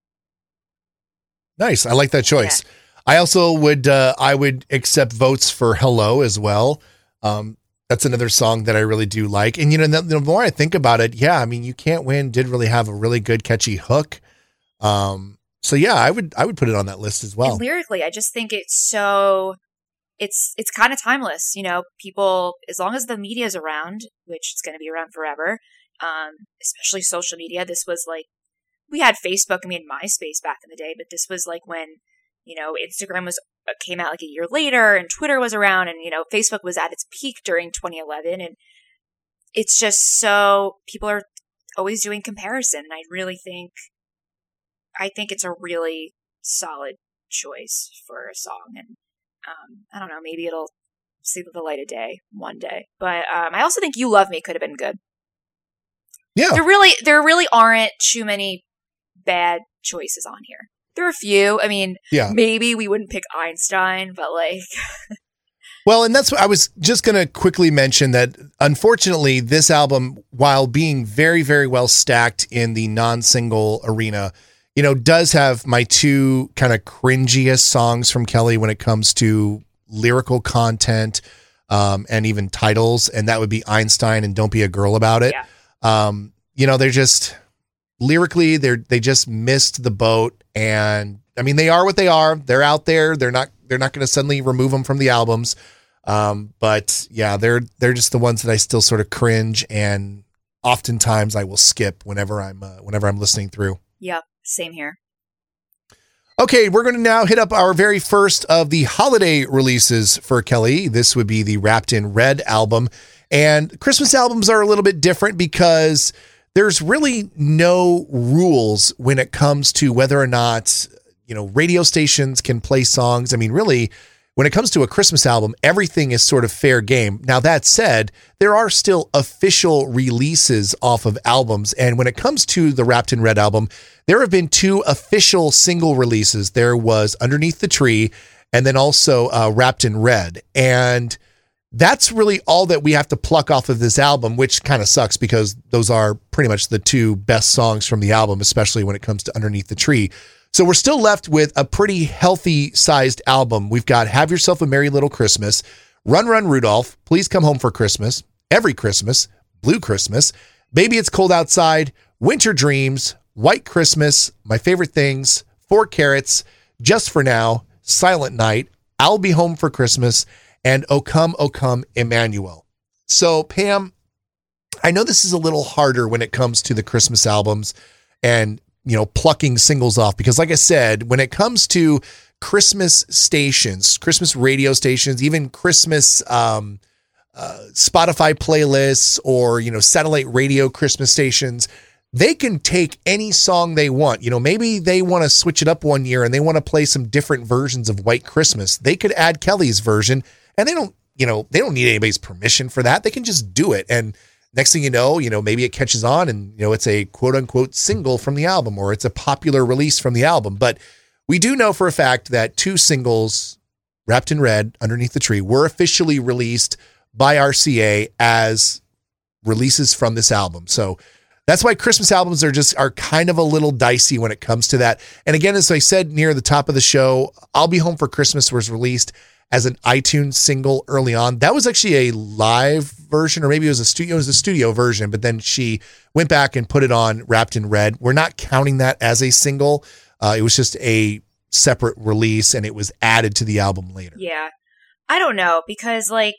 Nice. I like that choice. I also would uh, I would accept votes for Hello as well. Um, that's another song that I really do like. And you know, the, the more I think about it, yeah, I mean, you can't win. Did really have a really good catchy hook. Um, so yeah, I would I would put it on that list as well. And lyrically, I just think it's so it's it's kind of timeless. You know, people as long as the media is around, which is going to be around forever, um, especially social media. This was like we had Facebook, I mean MySpace back in the day, but this was like when you know Instagram was uh, came out like a year later, and Twitter was around, and you know Facebook was at its peak during 2011, and it's just so people are always doing comparison, and I really think I think it's a really solid choice for a song and um, i don't know maybe it'll see the light of day one day but um, i also think you love me could have been good Yeah. there really there really aren't too many bad choices on here there are a few i mean Yeah. maybe we wouldn't pick einstein but like [LAUGHS] Well, and that's what I was just going to quickly mention that unfortunately, this album, while being very, very well stacked in the non single arena, you know, does have my two kind of cringiest songs from Kelly when it comes to lyrical content um, and even titles. And that would be Einstein and Don't Be a Girl About It. Yeah. Um, you know, they're just lyrically, they're, they just missed the boat. And I mean, they are what they are. They're out there. They're not, they're not going to suddenly remove them from the albums. Um, but yeah, they're they're just the ones that I still sort of cringe and oftentimes I will skip whenever I'm uh, whenever I'm listening through. yep same here Okay, we're going to now hit up our very first of the holiday releases for Kelly. This would be the Wrapped in Red album. And Christmas albums are a little bit different because there's really no rules when it comes to whether or not, you know, radio stations can play songs. I mean, really, when it comes to a Christmas album, everything is sort of fair game. Now, that said, there are still official releases off of albums. And when it comes to the Wrapped in Red album, there have been two official single releases. There was Underneath the Tree and then also uh, Wrapped in Red. And that's really all that we have to pluck off of this album, which kind of sucks because those are pretty much the two best songs from the album, especially when it comes to Underneath the Tree. So we're still left with a pretty healthy sized album. We've got Have Yourself a Merry Little Christmas, Run Run Rudolph, Please Come Home for Christmas, Every Christmas, Blue Christmas, Baby It's Cold Outside, Winter Dreams, White Christmas, My Favorite Things, Four Carats, Just for Now, Silent Night, I'll Be Home for Christmas, and O Come, O Come, Emmanuel. So, Pam, I know this is a little harder when it comes to the Christmas albums and, you know, plucking singles off because, like I said, when it comes to Christmas stations, Christmas radio stations, even Christmas um, uh, Spotify playlists or, you know, satellite radio Christmas stations, they can take any song they want. You know, maybe they want to switch it up one year and they want to play some different versions of White Christmas. They could add Kelly's version and they don't, you know, they don't need anybody's permission for that. They can just do it. And next thing you know, you know, maybe it catches on and, you know, it's a quote unquote single from the album or it's a popular release from the album. But we do know for a fact that two singles, Wrapped in Red, Underneath the Tree, were officially released by RCA as releases from this album. So that's why Christmas albums are just are kind of a little dicey when it comes to that. And again, as I said near the top of the show, I'll Be Home for Christmas was released as an iTunes single early on. That was actually a live version, or maybe it was a studio, it was a studio version, but then she went back and put it on wrapped in red. We're not counting that as a single. Uh, it was just a separate release and it was added to the album later. Yeah. I don't know because like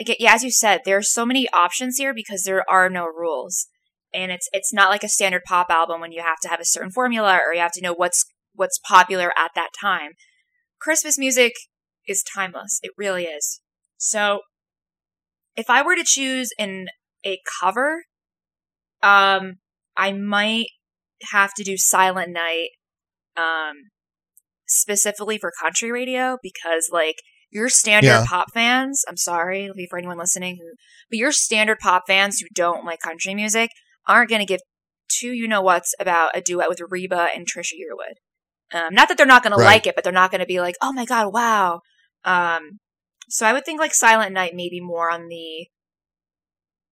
again, yeah, as you said, there are so many options here because there are no rules. and it's it's not like a standard pop album when you have to have a certain formula or you have to know what's what's popular at that time. Christmas music is timeless. It really is. So if I were to choose an a cover, um, I might have to do Silent Night, um, specifically for country radio because like your standard Yeah. pop fans, I'm sorry for anyone listening who, but your standard pop fans who don't like country music aren't going to give two you know what's about a duet with Reba and Trisha Yearwood. Um, not that they're not going Right. to like it, but they're not going to be like, oh my god, wow. Um, so I would think like Silent Night maybe more on the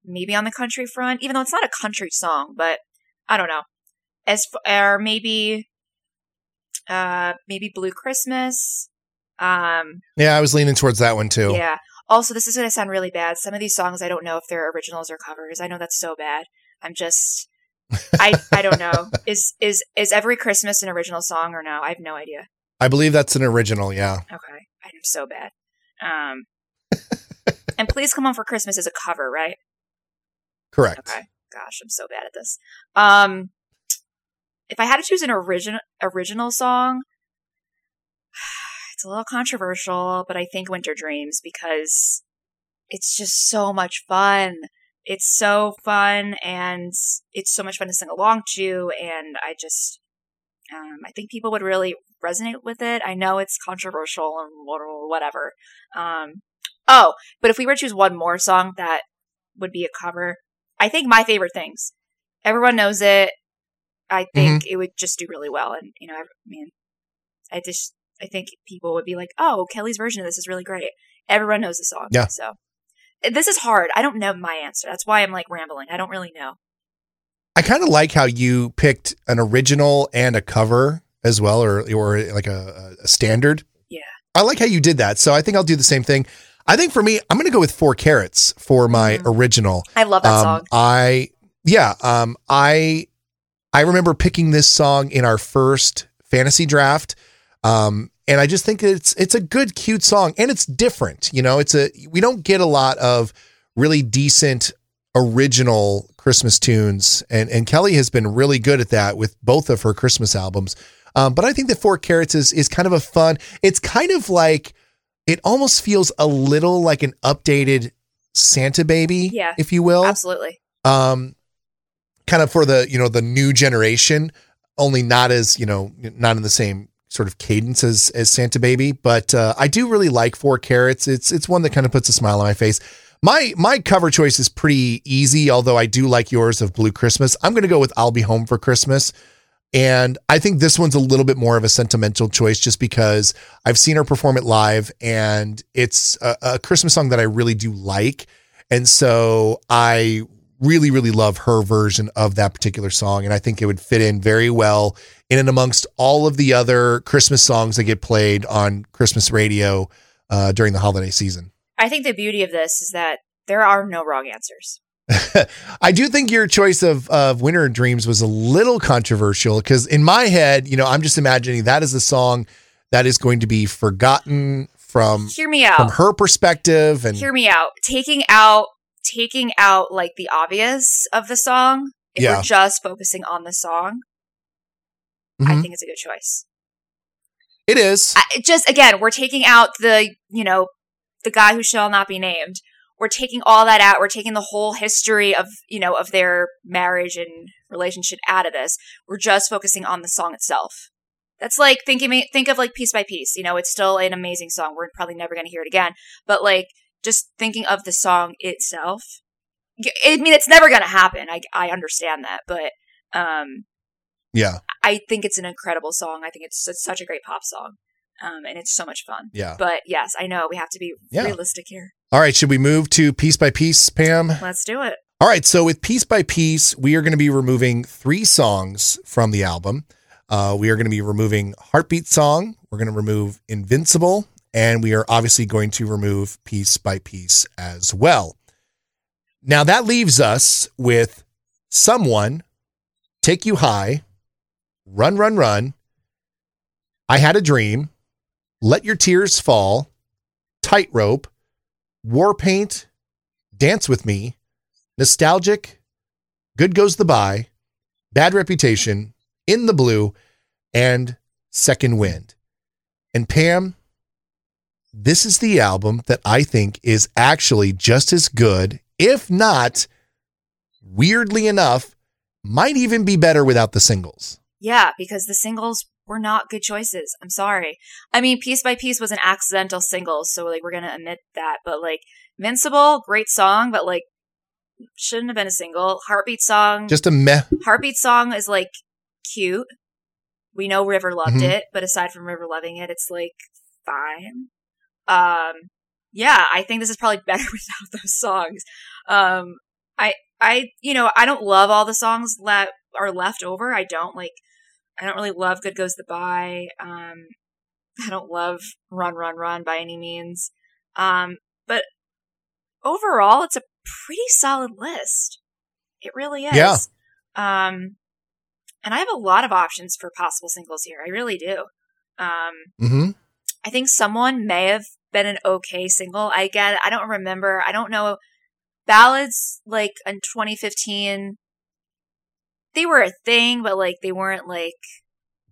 maybe on the country front, even though it's not a country song, but I don't know. As or maybe uh maybe Blue Christmas. Um Yeah, I was leaning towards that one too. yeah. Also, this is going to sound really bad. Some of these songs I don't know if they're originals or covers. I know that's so bad. I'm just I I don't know. [LAUGHS] Is is is every Christmas an original song or no? I have no idea. I believe that's an original. Yeah. Okay. I'm so bad. Um [LAUGHS] And Please Come Home for Christmas is a cover, right? Correct. Okay. Gosh, I'm so bad at this. Um, if I had to choose an original original song, [SIGHS] it's a little controversial, but I think Winter Dreams because it's just so much fun. It's so fun and it's so much fun to sing along to, and I just, um, I think people would really resonate with it. I know it's controversial and whatever. Um, oh, but if we were to choose one more song that would be a cover, I think my favorite things. Everyone knows it. I think it would just do really well, and you know, I mean, I just I think people would be like, "Oh, Kelly's version of this is really great." Everyone knows the song, Yeah. So this is hard. I don't know my answer. That's why I'm like rambling. I don't really know. I kind of like how you picked an original and a cover as well, or or like a, a standard. Yeah. I like how you did that. So I think I'll do the same thing. I think for me, I'm going to go with Four Carats for my Mhm. original. I love that Um, song. I yeah, um, I I remember picking this song in our first fantasy draft, um, and I just think it's it's a good, cute song, and it's different. You know, it's a we don't get a lot of really decent original Christmas tunes, and and Kelly has been really good at that with both of her Christmas albums. Um, but I think that Four Carats is is kind of a fun. It's kind of like it almost feels a little like an updated Santa Baby, Yeah. if you will Absolutely. um kind of for the you know the new generation only not as you know not in the same sort of cadence as as santa baby but uh i do really like four carats it's it's one that kind of puts a smile on my face my my cover choice is pretty easy although i do like yours of blue christmas i'm gonna go with i'll be home for christmas and I think this one's a little bit more of a sentimental choice just because I've seen her perform it live and it's a, a Christmas song that I really do like. And so I really, really love her version of that particular song. And I think it would fit in very well in and amongst all of the other Christmas songs that get played on Christmas radio uh, during the holiday season. I think the beauty of this is that there are no wrong answers. [LAUGHS] I do think your choice of of Winter Dreams was a little controversial because in my head, you know, I'm just imagining that is a song that is going to be forgotten from Hear me out from her perspective and Hear me out. Taking out taking out like the obvious of the song. If Yeah. we're just focusing on the song, I Mhm. think it's a good choice. it is. I, just again, we're taking out the you know the guy who shall not be named. We're taking all that out. We're taking the whole history of you know of their marriage and relationship out of this. We're just focusing on the song itself. That's like thinking think of like piece by piece. You know, it's still an amazing song. We're probably never going to hear it again, but like just thinking of the song itself. i mean, it's never going to happen. I I understand that, but um, yeah, I think it's an incredible song. I think it's, it's such a great pop song. Um, and it's so much fun. yeah. But yes, I know we have to be Yeah. realistic here. All right, should we move to piece by piece, Pam? Let's do it. All right, so with piece by piece, we are going to be removing three songs from the album. Uh, we are going to be removing Heartbeat Song, we're going to remove Invincible, and we are obviously going to remove piece by piece as well. Now that leaves us with Someone, Take You High, Run, Run, Run, I Had a Dream, Let Your Tears Fall, Tightrope, War Paint, Dance with Me, Nostalgic, Good Goes the Bye, Bad Reputation, In the Blue, and Second Wind. And Pam, this is the album that I think is actually just as good, if not, weirdly enough, might even be better without the singles. Yeah, because the singles were not good choices. I'm sorry. I mean, Piece by Piece was an accidental single, so like we're gonna admit that. But like Invincible, great song, but like shouldn't have been a single. Heartbeat song, Just a meh. Heartbeat song is like cute. We know River loved Mhm. it, but aside from River loving it, it's like fine. Um, yeah, I think this is probably [LAUGHS] better without those songs. Um, I, I, you know, I don't love all the songs that are left over. I don't like. I don't really love "Good Goes the Bye." Um, I don't love "Run, Run, Run" by any means. Um, but overall, it's a pretty solid list. It really is. Yeah. Um, and I have a lot of options for possible singles here. I really do. Um, hmm I think someone may have been an okay single. I get, I don't remember. I don't know. Ballads like in 2015, they were a thing, but like they weren't like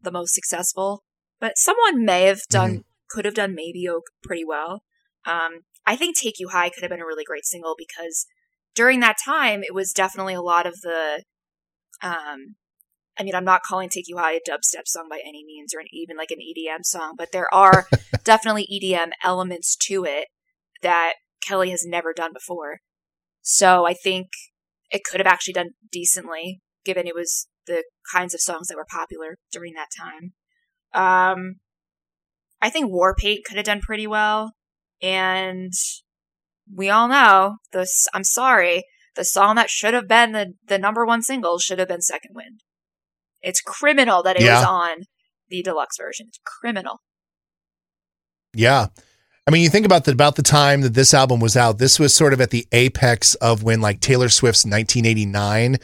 the most successful. But someone may have done, could have done maybe Oak pretty well. Um, I think Take You High could have been a really great single because during that time, it was definitely a lot of the, um, I mean, I'm not calling Take You High a dubstep song by any means or an, even like an EDM song, but there are [LAUGHS] definitely EDM elements to it that Kelly has never done before. So I think it could have actually done decently given it was the kinds of songs that were popular during that time. Um, I think War Paint could have done pretty well. And we all know this, I'm sorry, the song that should have been the, the number one single should have been Second Wind. It's criminal that it was on the deluxe version. It's criminal. Yeah. I mean, you think about the about the time that this album was out. This was sort of at the apex of when like Taylor Swift's 1989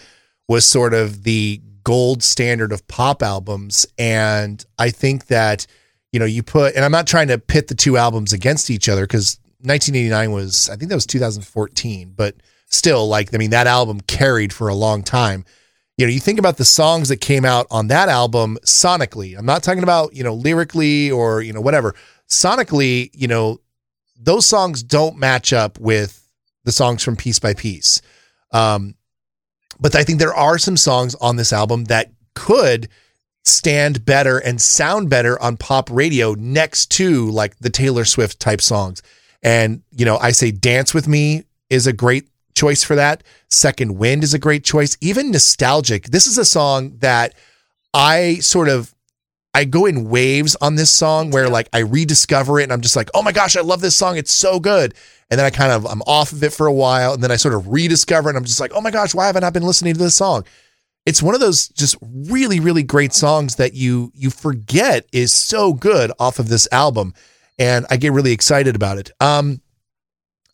was sort of the gold standard of pop albums, and I think that you know you put and I'm not trying to pit the two albums against each other because 1989 was I think that was 2014, but still like I mean that album carried for a long time. You know, you think about the songs that came out on that album sonically. I'm not talking about, you know, lyrically or, you know, whatever sonically, you know, those songs don't match up with the songs from Piece by Piece. Um, but I think there are some songs on this album that could stand better and sound better on pop radio next to like the Taylor Swift type songs. And, you know, I say Dance with Me is a great choice for that. Second Wind is a great choice. Even Nostalgic. This is a song that I sort of I go in waves on this song where like I rediscover it and I'm just like, oh my gosh, I love this song. It's so good. And then I kind of I'm off of it for a while and then I sort of rediscover it and I'm just like, oh my gosh, why haven't I not been listening to this song? It's one of those just really, really great songs that you you forget is so good off of this album. And I get really excited about it. Um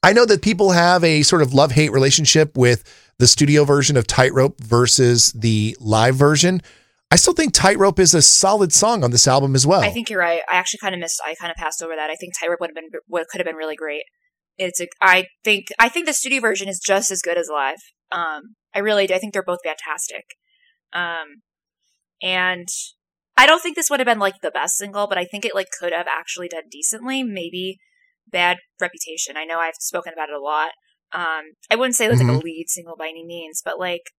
I know that people have a sort of love-hate relationship with the studio version of Tightrope versus the live version. I still think Tightrope is a solid song on this album as well. I think you're right. I actually kind of missed. I kind of passed over that. I think Tightrope would have been what could have been really great. It's a. I think. I think the studio version is just as good as live. Um, I really do. I think they're both fantastic. Um, and I don't think this would have been like the best single, but I think it like could have actually done decently. Maybe bad reputation. I know I've spoken about it a lot. Um, I wouldn't say that's like a lead single by any means, but like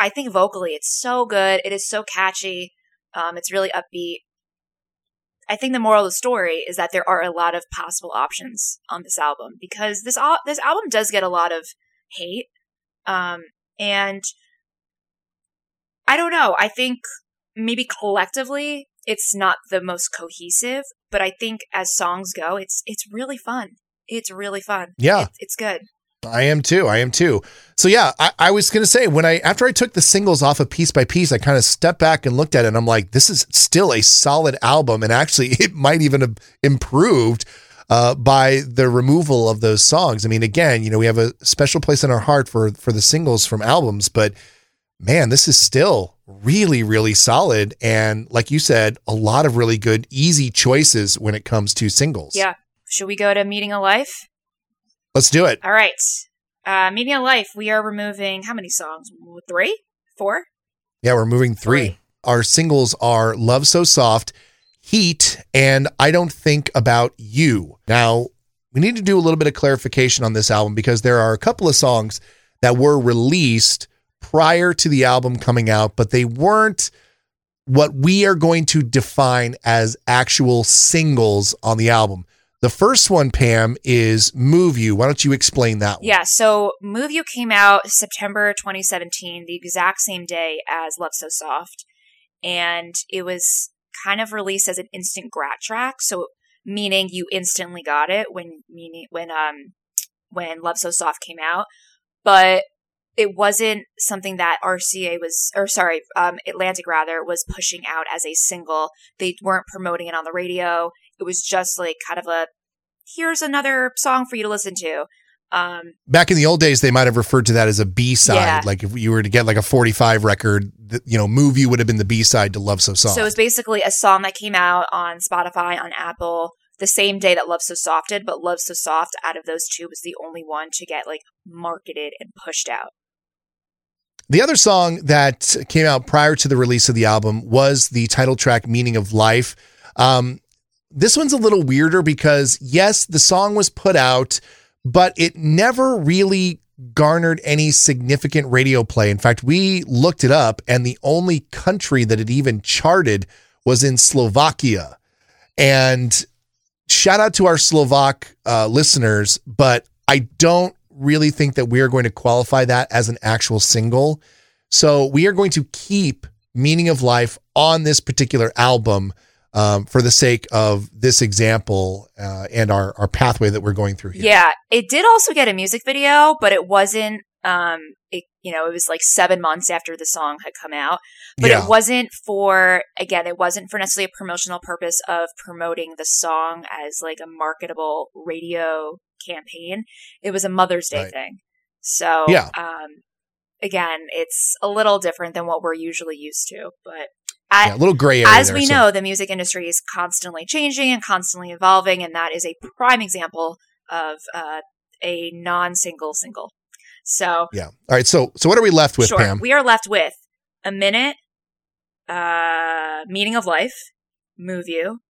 I think vocally it's so good. It is so catchy. Um, it's really upbeat. I think the moral of the story is that there are a lot of possible options on this album because this al- this album does get a lot of hate, um, and I don't know. I think maybe collectively it's not the most cohesive, but I think as songs go, it's it's really fun. It's really fun. Yeah. It's, it's good. I am too. I am too. So yeah, I, I was gonna say when I after I took the singles off of piece by piece, I kind of stepped back and looked at it and I'm like, this is still a solid album, and actually [LAUGHS] it might even have improved uh, by the removal of those songs. I mean, again, you know, we have a special place in our heart for for the singles from albums, but man, this is still really, really solid. And like you said, a lot of really good, easy choices when it comes to singles. Yeah. Should we go to Meaning of Life? Let's do it. All right. uh, Media Life, we are removing how many songs? Three? Four? Yeah, we're moving three. three. Our singles are Love So Soft, Heat, and I Don't Think About You. Now, we need to do a little bit of clarification on this album because there are a couple of songs that were released prior to the album coming out, but they weren't what we are going to define as actual singles on the album. The first one, Pam, is Move You. Why don't you explain that one? Yeah, so Move You came out September 2017, the exact same day as Love So Soft. And it was kind of released as an instant grat track. So meaning you instantly got it when meaning when um when Love So Soft came out. But it wasn't something that RCA was, or sorry, um, Atlantic rather, was pushing out as a single. They weren't promoting it on the radio. It was just like kind of a, here's another song for you to listen to. Um, Back in the old days, they might have referred to that as a B side. Yeah. Like if you were to get like a 45 record, you know, Move You would have been the B side to Love So Soft. So it was basically a song that came out on Spotify, on Apple, the same day that Love So Soft did, but Love So Soft out of those two was the only one to get like marketed and pushed out. The other song that came out prior to the release of the album was the title track Meaning of Life. Um, this one's a little weirder because, yes, the song was put out, but it never really garnered any significant radio play. In fact, we looked it up, and the only country that it even charted was in Slovakia. And shout out to our Slovak uh, listeners, but I don't really think that we are going to qualify that as an actual single. So we are going to keep Meaning of Life on this particular album um, for the sake of this example uh, and our, our pathway that we're going through here. Yeah, it did also get a music video, but it wasn't. Um, it you know it was like seven months after the song had come out, but yeah. it wasn't for again it wasn't for necessarily a promotional purpose of promoting the song as like a marketable radio campaign. It was a Mother's Day right. thing. So, yeah. Um, again, it's a little different than what we're usually used to, but yeah, a little gray area. As there, we so. know, the music industry is constantly changing and constantly evolving, and that is a prime example of uh, a non-single single. So, yeah. All right. So, so what are we left with, sure, Pam? We are left with a minute, uh, meaning of life, move you,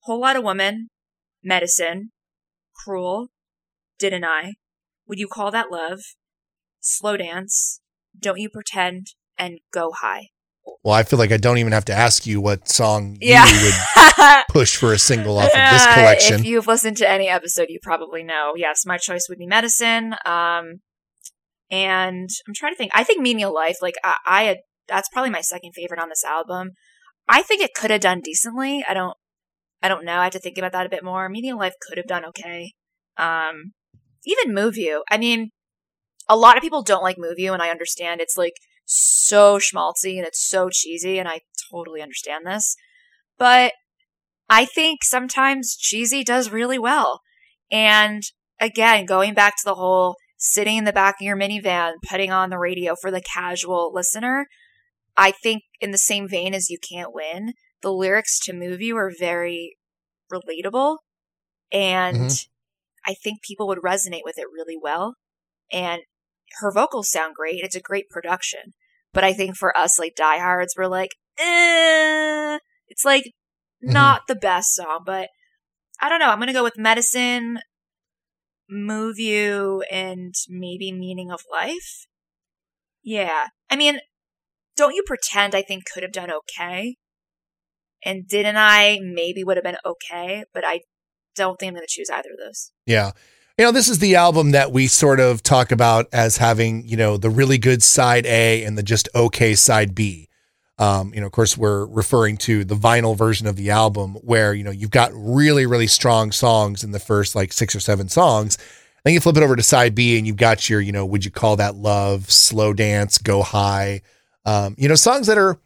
whole lot of woman, medicine, cruel, didn't I? Would you call that love? Slow dance, don't you pretend, and go high. Well, I feel like I don't even have to ask you what song yeah. you would [LAUGHS] push for a single off of this collection. Uh, if you've listened to any episode, you probably know. Yes, my choice would be Medicine. Um, and I'm trying to think. I think of Life, like I, I had, that's probably my second favorite on this album. I think it could have done decently. I don't, I don't know. I have to think about that a bit more. Of Life could have done okay. Um, even Move You. I mean, a lot of people don't like Move You, and I understand it's like so schmaltzy and it's so cheesy, and I totally understand this. But I think sometimes cheesy does really well. And again, going back to the whole sitting in the back of your minivan, putting on the radio for the casual listener, I think in the same vein as You Can't Win, the lyrics to Move You are very relatable. And mm-hmm. I think people would resonate with it really well. And her vocals sound great. It's a great production. But I think for us, like diehards, we're like, eh. It's like mm-hmm. not the best song, but I don't know. I'm going to go with Medicine, Move You, and maybe Meaning of Life. Yeah. I mean, Don't You Pretend, I think, could have done okay. And Didn't I maybe would have been okay, but I don't think I'm going to choose either of those. Yeah. You know, this is the album that we sort of talk about as having, you know, the really good side A and the just okay side B. Um, you know, of course, we're referring to the vinyl version of the album where, you know, you've got really, really strong songs in the first like six or seven songs. Then you flip it over to side B and you've got your, you know, would you call that love, slow dance, go high? Um, you know, songs that are,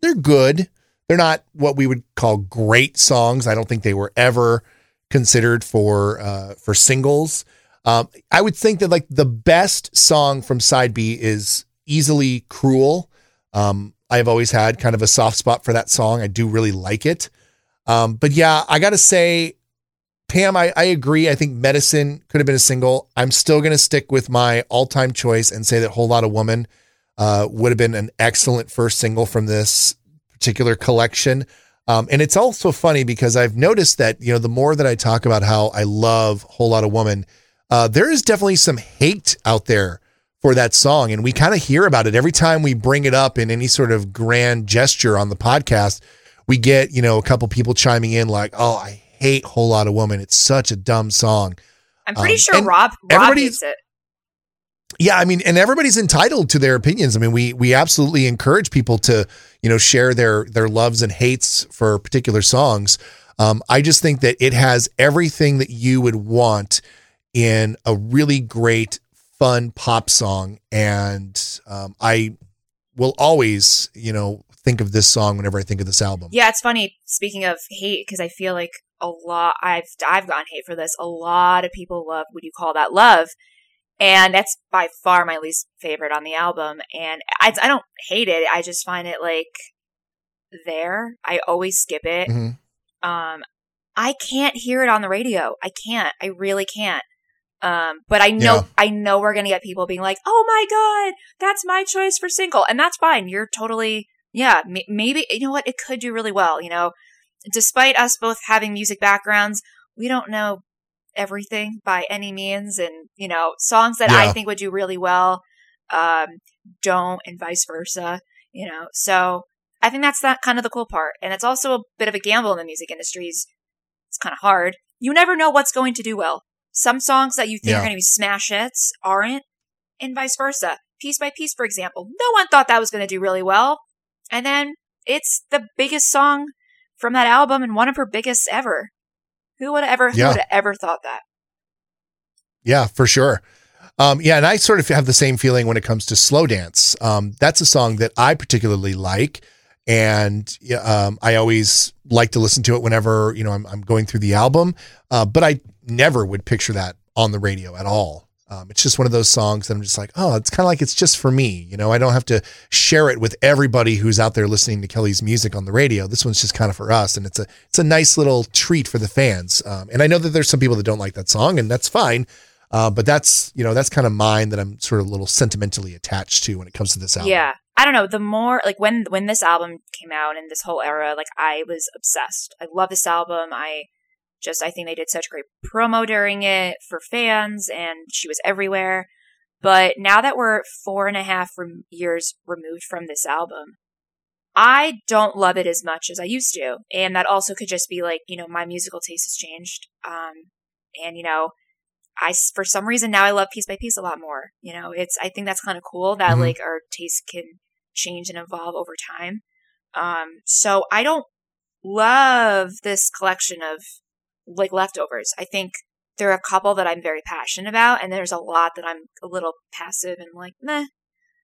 they're good. They're not what we would call great songs. I don't think they were ever considered for uh, for singles. Um, I would think that like the best song from side B is easily "Cruel." Um, I've always had kind of a soft spot for that song. I do really like it. Um, but yeah, I got to say, Pam, I, I agree. I think Medicine could have been a single. I'm still to stick with my all time choice and say that Whole Lot of Woman uh, would have been an excellent first single from this particular collection. Um, and it's also funny because I've noticed that, you know, the more that I talk about how I love Whole Lot of Woman, uh, there is definitely some hate out there for that song. And we kind of hear about it every time we bring it up in any sort of grand gesture on the podcast. We get, you know, a couple people chiming in like, oh, I hate Whole Lot of Woman. It's such a dumb song. I'm pretty um, sure Rob, Rob hates it. Yeah, I mean, and everybody's entitled to their opinions. I mean, we we absolutely encourage people to, you know, share their their loves and hates for particular songs. Um, I just think that it has everything that you would want in a really great, fun pop song, and um, I will always, you know, think of this song whenever I think of this album. Yeah, it's funny. Speaking of hate, because I feel like a lot I've I've gotten hate for this. A lot of people love "Would You Call That Love," and that's by far my least favorite on the album. And I, I don't hate it. I just find it like there. I always skip it. Mm-hmm. Um, I can't hear it on the radio. I can't. I really can't. Um, but I know, yeah. I know we're gonna get people being like, "Oh my god, that's my choice for single," and that's fine. You're totally, yeah. M- maybe you know what? It could do really well. You know, despite us both having music backgrounds, we don't know everything by any means. And, you know, songs that yeah. I think would do really well um, don't, and vice versa, you know. So I think that's that kind of the cool part. And it's also a bit of a gamble in the music industries. It's kind of hard. You never know what's going to do well. Some songs that you think yeah. are going to be smash hits aren't, and vice versa. Piece by Piece, for example, no one thought that was going to do really well. And then it's the biggest song from that album and one of her biggest ever. Who would have ever, who yeah. would have ever thought that? Yeah, for sure. Um, yeah, and I sort of have the same feeling when it comes to slow dance. Um, that's a song that I particularly like, and um, I always like to listen to it whenever you know I'm, I'm going through the album. Uh, but I never would picture that on the radio at all. Um, it's just one of those songs that I'm just like, oh, it's kind of like it's just for me. You know, I don't have to share it with everybody who's out there listening to Kelly's music on the radio. This one's just kind of for us, and it's a it's a nice little treat for the fans. Um, and I know that there's some people that don't like that song, and that's fine. Uh, but that's you know that's kind of mine that I'm sort of a little sentimentally attached to when it comes to this album. Yeah, I don't know. The more like when when this album came out and this whole era, like I was obsessed. I love this album. I just I think they did such great promo during it for fans, and she was everywhere. But now that we're four and a half rem- years removed from this album, I don't love it as much as I used to, and that also could just be like you know my musical taste has changed. Um, and you know, I for some reason now I love piece by piece a lot more. You know, it's I think that's kind of cool that mm-hmm. like our taste can change and evolve over time. Um, so I don't love this collection of like leftovers. I think there are a couple that I'm very passionate about, and there's a lot that I'm a little passive and like meh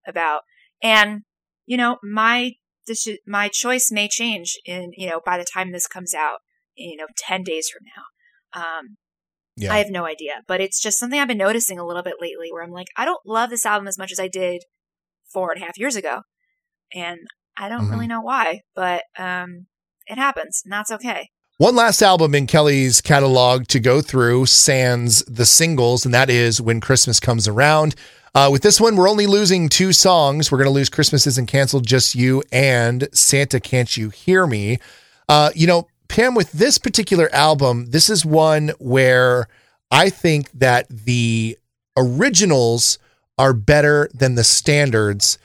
about. And you know, my this my choice may change in you know by the time this comes out, you know, ten days from now. Um, yeah. I have no idea, but it's just something I've been noticing a little bit lately, where I'm like, I don't love this album as much as I did four and a half years ago, and I don't mm-hmm. really know why, but um, it happens, and that's okay. One last album in Kelly's catalog to go through, sans the singles, and that is When Christmas Comes Around. Uh, with this one, we're only losing two songs. We're going to lose Christmas Isn't Canceled, Just You, and Santa Can't You Hear Me. Uh, you know, Pam, with this particular album, this is one where I think that the originals are better than the standards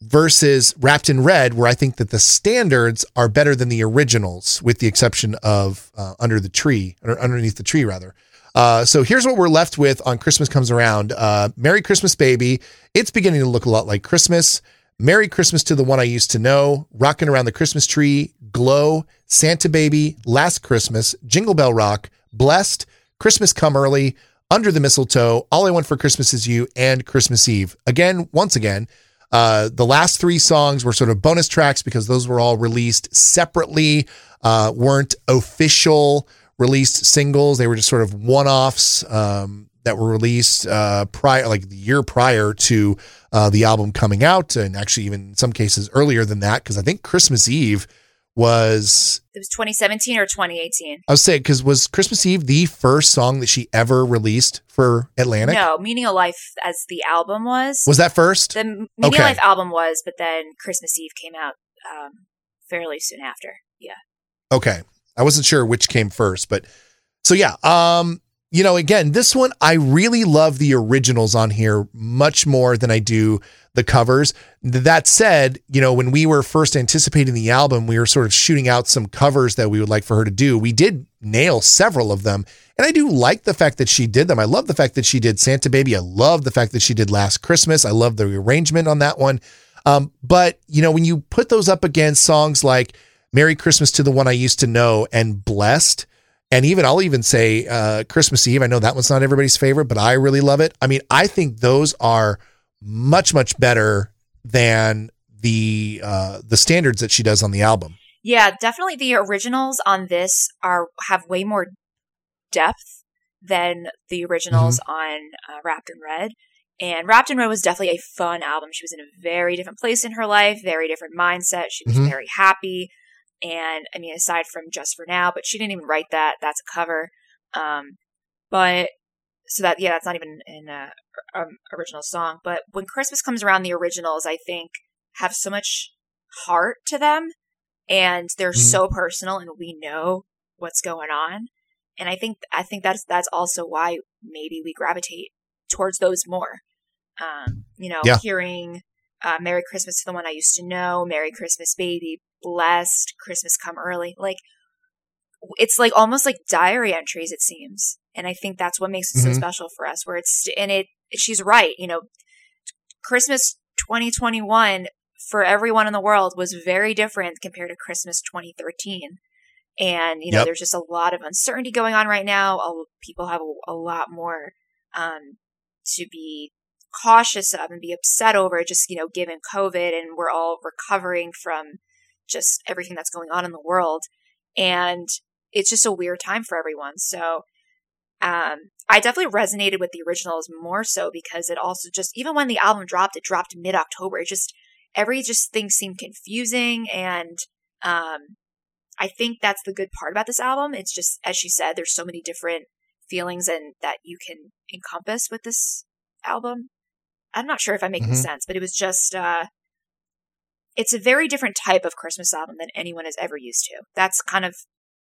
versus Wrapped in Red, where I think that the standards are better than the originals, with the exception of uh, Under the Tree, or Underneath the Tree, rather. Uh, so here's what we're left with on Christmas Comes Around uh, Merry Christmas, Baby. It's beginning to look a lot like Christmas. Merry Christmas to the one I used to know. Rocking Around the Christmas Tree, Glow, Santa Baby, Last Christmas, Jingle Bell Rock, Blessed, Christmas Come Early, Under the Mistletoe, All I Want for Christmas Is You, and Christmas Eve. Again, once again, uh, the last three songs were sort of bonus tracks because those were all released separately, uh, weren't official released singles. They were just sort of one offs um, that were released uh, prior, like the year prior to uh, the album coming out, and actually even in some cases earlier than that, because I think Christmas Eve was It was 2017 or 2018. I was saying because was Christmas Eve the first song that she ever released for Atlantic? No, Meaning of Life as the album was. Was that first? the Meaning Okay. of Life album was, but then Christmas Eve came out um, fairly soon after. Yeah. Okay. I wasn't sure which came first, but so yeah. Um, you know, again, this one I really love the originals on here much more than I do the covers. That said, you know, when we were first anticipating the album, we were sort of shooting out some covers that we would like for her to do. We did nail several of them. And I do like the fact that she did them. I love the fact that she did Santa Baby. I love the fact that she did Last Christmas. I love the arrangement on that one. Um, but you know, when you put those up against songs like Merry Christmas to the one I used to know and Blessed, and even I'll even say uh, Christmas Eve. I know that one's not everybody's favorite, but I really love it. I mean, I think those are much much better than the uh, the standards that she does on the album. Yeah, definitely the originals on this are have way more depth than the originals Mm-hmm. on uh, Wrapped in Red. And Wrapped in Red was definitely a fun album. She was in a very different place in her life, very different mindset. She was Mhm. very happy. And I mean, aside from Just for Now, but she didn't even write that. That's a cover. Um, but so that, yeah, that's not even an uh, um, original song. But when Christmas comes around, the originals, I think, have so much heart to them and they're Mhm. so personal and we know what's going on. And I think, I think that's, that's also why maybe we gravitate towards those more. Um, you know, Yeah. hearing, uh, Merry Christmas to the one I used to know, Merry Christmas baby, blessed, Christmas come early. Like, it's like almost like diary entries, it seems. And I think that's what makes it so Mhm. special for us, where it's, and it, she's right, you know, Christmas 2021 for everyone in the world was very different compared to Christmas 2013. And, you know, Yep. there's just a lot of uncertainty going on right now. People have a, a lot more um, to be cautious of and be upset over, just, you know, given COVID and we're all recovering from just everything that's going on in the world. And it's just a weird time for everyone. So, um, I definitely resonated with the originals more so because it also just, even when the album dropped, it dropped mid October. It just, every just thing seemed confusing. And, um, I think that's the good part about this album. It's just, as she said, there's so many different feelings and that you can encompass with this album. I'm not sure if I'm making Mhm. sense, but it was just, uh, it's a very different type of Christmas album than anyone is ever used to. That's kind of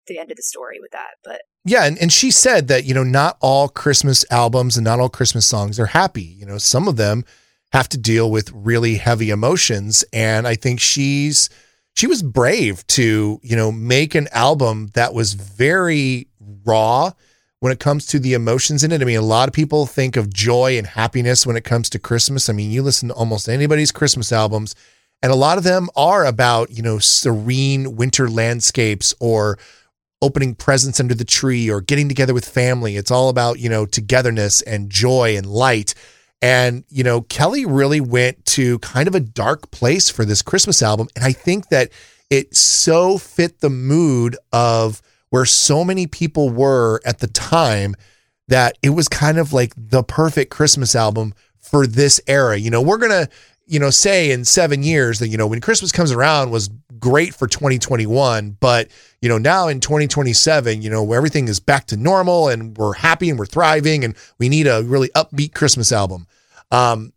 the end of the story with that. But Yeah, and, and she said that, you know, not all Christmas albums and not all Christmas songs are happy. You know, some of them have to deal with really heavy emotions. And I think she's she was brave to, you know, make an album that was very raw when it comes to the emotions in it. I mean, a lot of people think of joy and happiness when it comes to Christmas. I mean, you listen to almost anybody's Christmas albums, and a lot of them are about, you know, serene winter landscapes or opening presents under the tree or getting together with family. It's all about, you know, togetherness and joy and light. And, you know, Kelly really went to kind of a dark place for this Christmas album. And I think that it so fit the mood of where so many people were at the time that it was kind of like the perfect Christmas album for this era. You know, we're going to, you know, say in seven years that, you know, when Christmas comes around was great for 2021, but, you know, now in 2027, you know, where everything is back to normal and we're happy and we're thriving and we need a really upbeat Christmas album. Um,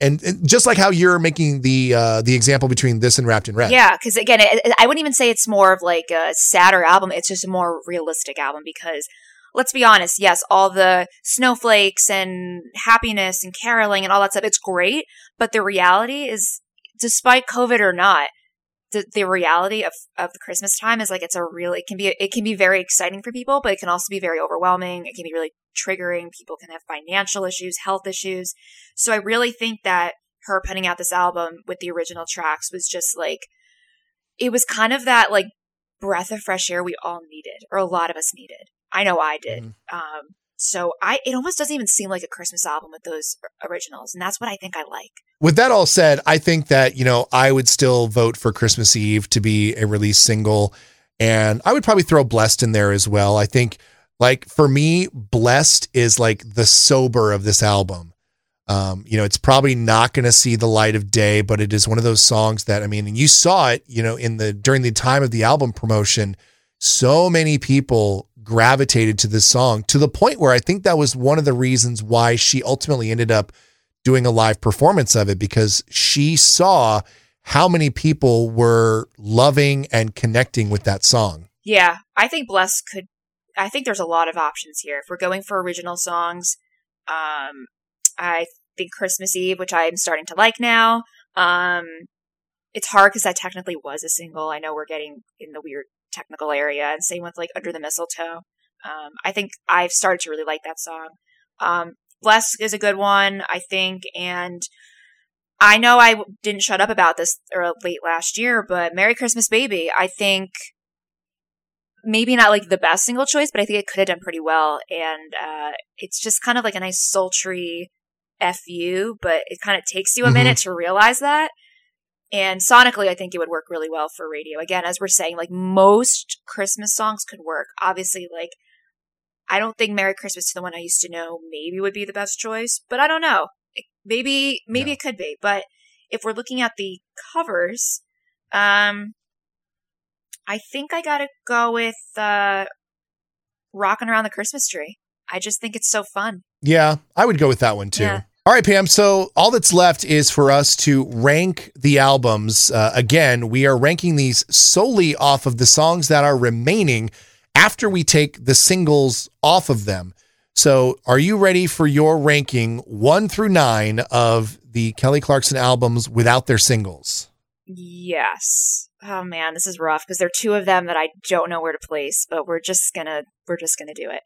and, and just like how you're making the uh, the example between this and Wrapped in Red. yeah, because again, it, I wouldn't even say it's more of like a sadder album. It's just a more realistic album because let's be honest. Yes, all the snowflakes and happiness and caroling and all that stuff, it's great. But the reality is, despite COVID or not, the, the reality of, of the Christmas time is like it's a really it can be it can be very exciting for people, but it can also be very overwhelming. It can be really triggering. People can have financial issues, health issues. So I really think that her putting out this album with the original tracks was just like it was kind of that like breath of fresh air we all needed, or a lot of us needed. I know I did. Um, so I it almost doesn't even seem like a Christmas album with those originals, and that's what I think I like. With that all said, I think that, you know, I would still vote for Christmas Eve to be a release single. And I would probably throw Blessed in there as well. I think, like, for me, Blessed is like the sober of this album. Um, you know, it's probably not going to see the light of day, but it is one of those songs that I mean, and you saw it, you know, in the during the time of the album promotion, so many people gravitated to this song to the point where I think that was one of the reasons why she ultimately ended up doing a live performance of it because she saw how many people were loving and connecting with that song. Yeah, I think Bless could. I think there's a lot of options here. If we're going for original songs, um, I think Christmas Eve, which I'm starting to like now. Um, it's hard because that technically was a single. I know we're getting in the weird technical area, and same with like Under the Mistletoe. Um, I think I've started to really like that song. Um, Bless is a good one, I think, and I know I didn't shut up about this or late last year, but Merry Christmas Baby, I think maybe not like the best single choice, but I think it could have done pretty well. And uh, it's just kind of like a nice sultry fu, but it kind of takes you a mm-hmm. minute to realize that. And sonically, I think it would work really well for radio. Again, as we're saying, like most Christmas songs could work. Obviously, like I don't think Merry Christmas to the one I used to know maybe would be the best choice, but I don't know. maybe maybe it could be. But if we're looking at the covers, um, I think I gotta go with uh, "Rocking Around the Christmas Tree." I just think it's so fun. Yeah, I would go with that one too. Yeah. All right, Pam. So all that's left is for us to rank the albums. Uh, again, we are ranking these solely off of the songs that are remaining after we take the singles off of them. So, are you ready for your ranking one through nine of the Kelly Clarkson albums without their singles? Yes. Oh man, this is rough because there are two of them that I don't know where to place, but we're just gonna we're just gonna do it.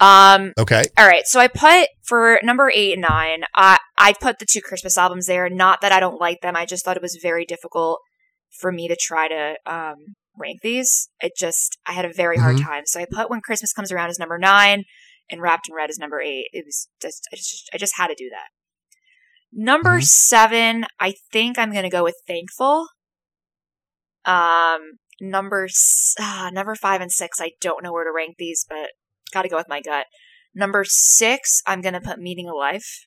Um, okay. All right. So I put for number eight and nine, I, I put the two Christmas albums there. Not that I don't like them. I just thought it was very difficult for me to try to um, rank these. It just, I had a very hard mm-hmm. time. So I put When Christmas Comes Around as number nine and Wrapped in Red as number eight. It was just, I just, I just had to do that. Number mm-hmm. seven, I think I'm going to go with Thankful. Um, number, uh, number five and six, I don't know where to rank these, but Got to go with my gut. Number six, I'm going to put Meaning of Life.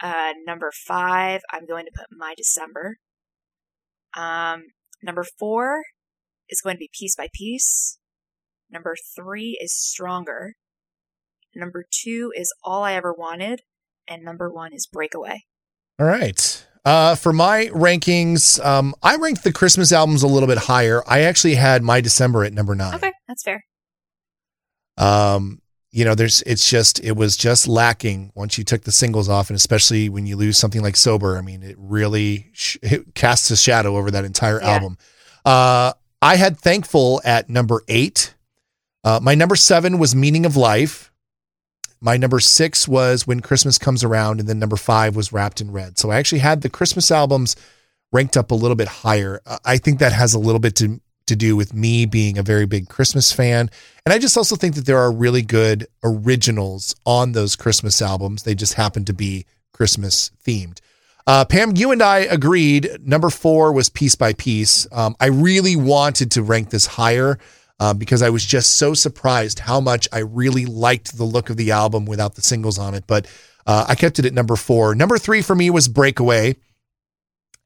Uh, number five, I'm going to put My December. Um, number four is going to be Piece by Piece. Number three is Stronger. Number two is All I Ever Wanted. And number one is Breakaway. All right. Uh, for my rankings, um, I ranked the Christmas albums a little bit higher. I actually had My December at number nine. Okay, that's fair. Um, you know, there's it's just it was just lacking once you took the singles off, and especially when you lose something like sober. I mean, it really sh- it casts a shadow over that entire yeah. album. Uh, I had thankful at number eight. Uh, my number seven was meaning of life. My number six was when Christmas comes around, and then number five was wrapped in red. So I actually had the Christmas albums ranked up a little bit higher. I think that has a little bit to to do with me being a very big Christmas fan. And I just also think that there are really good originals on those Christmas albums. They just happen to be Christmas themed. Uh, Pam, you and I agreed. Number four was Piece by Piece. Um, I really wanted to rank this higher uh, because I was just so surprised how much I really liked the look of the album without the singles on it. But uh, I kept it at number four. Number three for me was Breakaway.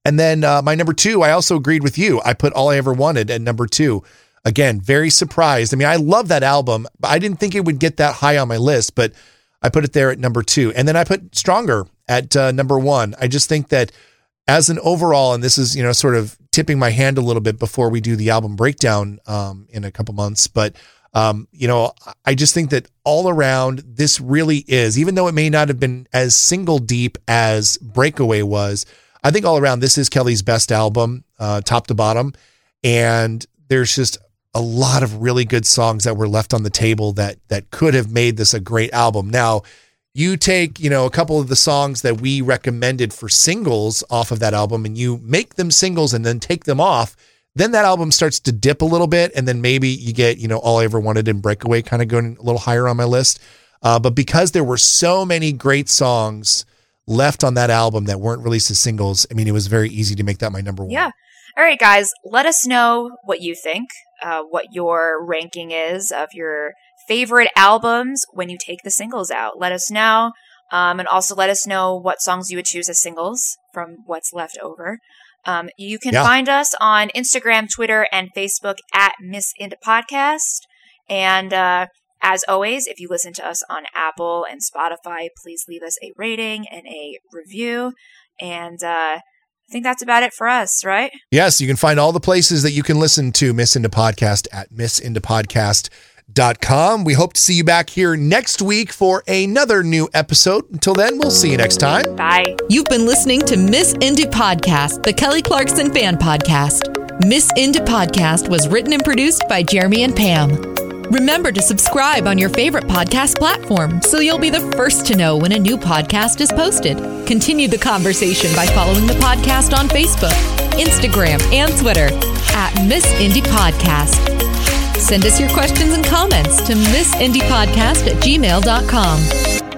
And then uh, my number two, I also agreed with you. I put All I Ever Wanted at number two. Again, very surprised. I mean, I love that album, but I didn't think it would get that high on my list, but I put it there at number two. And then I put Stronger at uh, number one. I just think that as an overall, and this is, you know, sort of tipping my hand a little bit before we do the album breakdown um, in a couple months, but um, you know, I just think that all around, this really is, even though it may not have been as single deep as Breakaway was, I think all around, this is Kelly's best album, uh, top to bottom. And there's just a lot of really good songs that were left on the table that that could have made this a great album. Now, you take, you know, a couple of the songs that we recommended for singles off of that album and you make them singles and then take them off, then that album starts to dip a little bit and then maybe you get, you know, All I Ever Wanted and Breakaway kind of going a little higher on my list. Uh, but because there were so many great songs left on that album that weren't released as singles, I mean, it was very easy to make that my number one. Yeah. All right, guys, let us know what you think, uh, what your ranking is of your favorite albums when you take the singles out. Let us know. Um, and also let us know what songs you would choose as singles from what's left over. Um, you can Yeah. find us on Instagram, Twitter, and Facebook at Miss Indie Podcast. And uh, as always, if you listen to us on Apple and Spotify, please leave us a rating and a review. And uh, I think that's about it for us, right? Yes, you can find all the places that you can listen to Miss Indie Podcast at missindiepodcast.com. We hope to see you back here next week for another new episode. Until then, we'll see you next time. Bye. You've been listening to Miss Indie Podcast, the Kelly Clarkson fan podcast. Miss Indie Podcast was written and produced by Jeremy and Pam. Remember to subscribe on your favorite podcast platform so you'll be the first to know when a new podcast is posted. Continue the conversation by following the podcast on Facebook, Instagram, and Twitter at Miss Indie Podcast. Send us your questions and comments to missindiepodcast at gmail.com.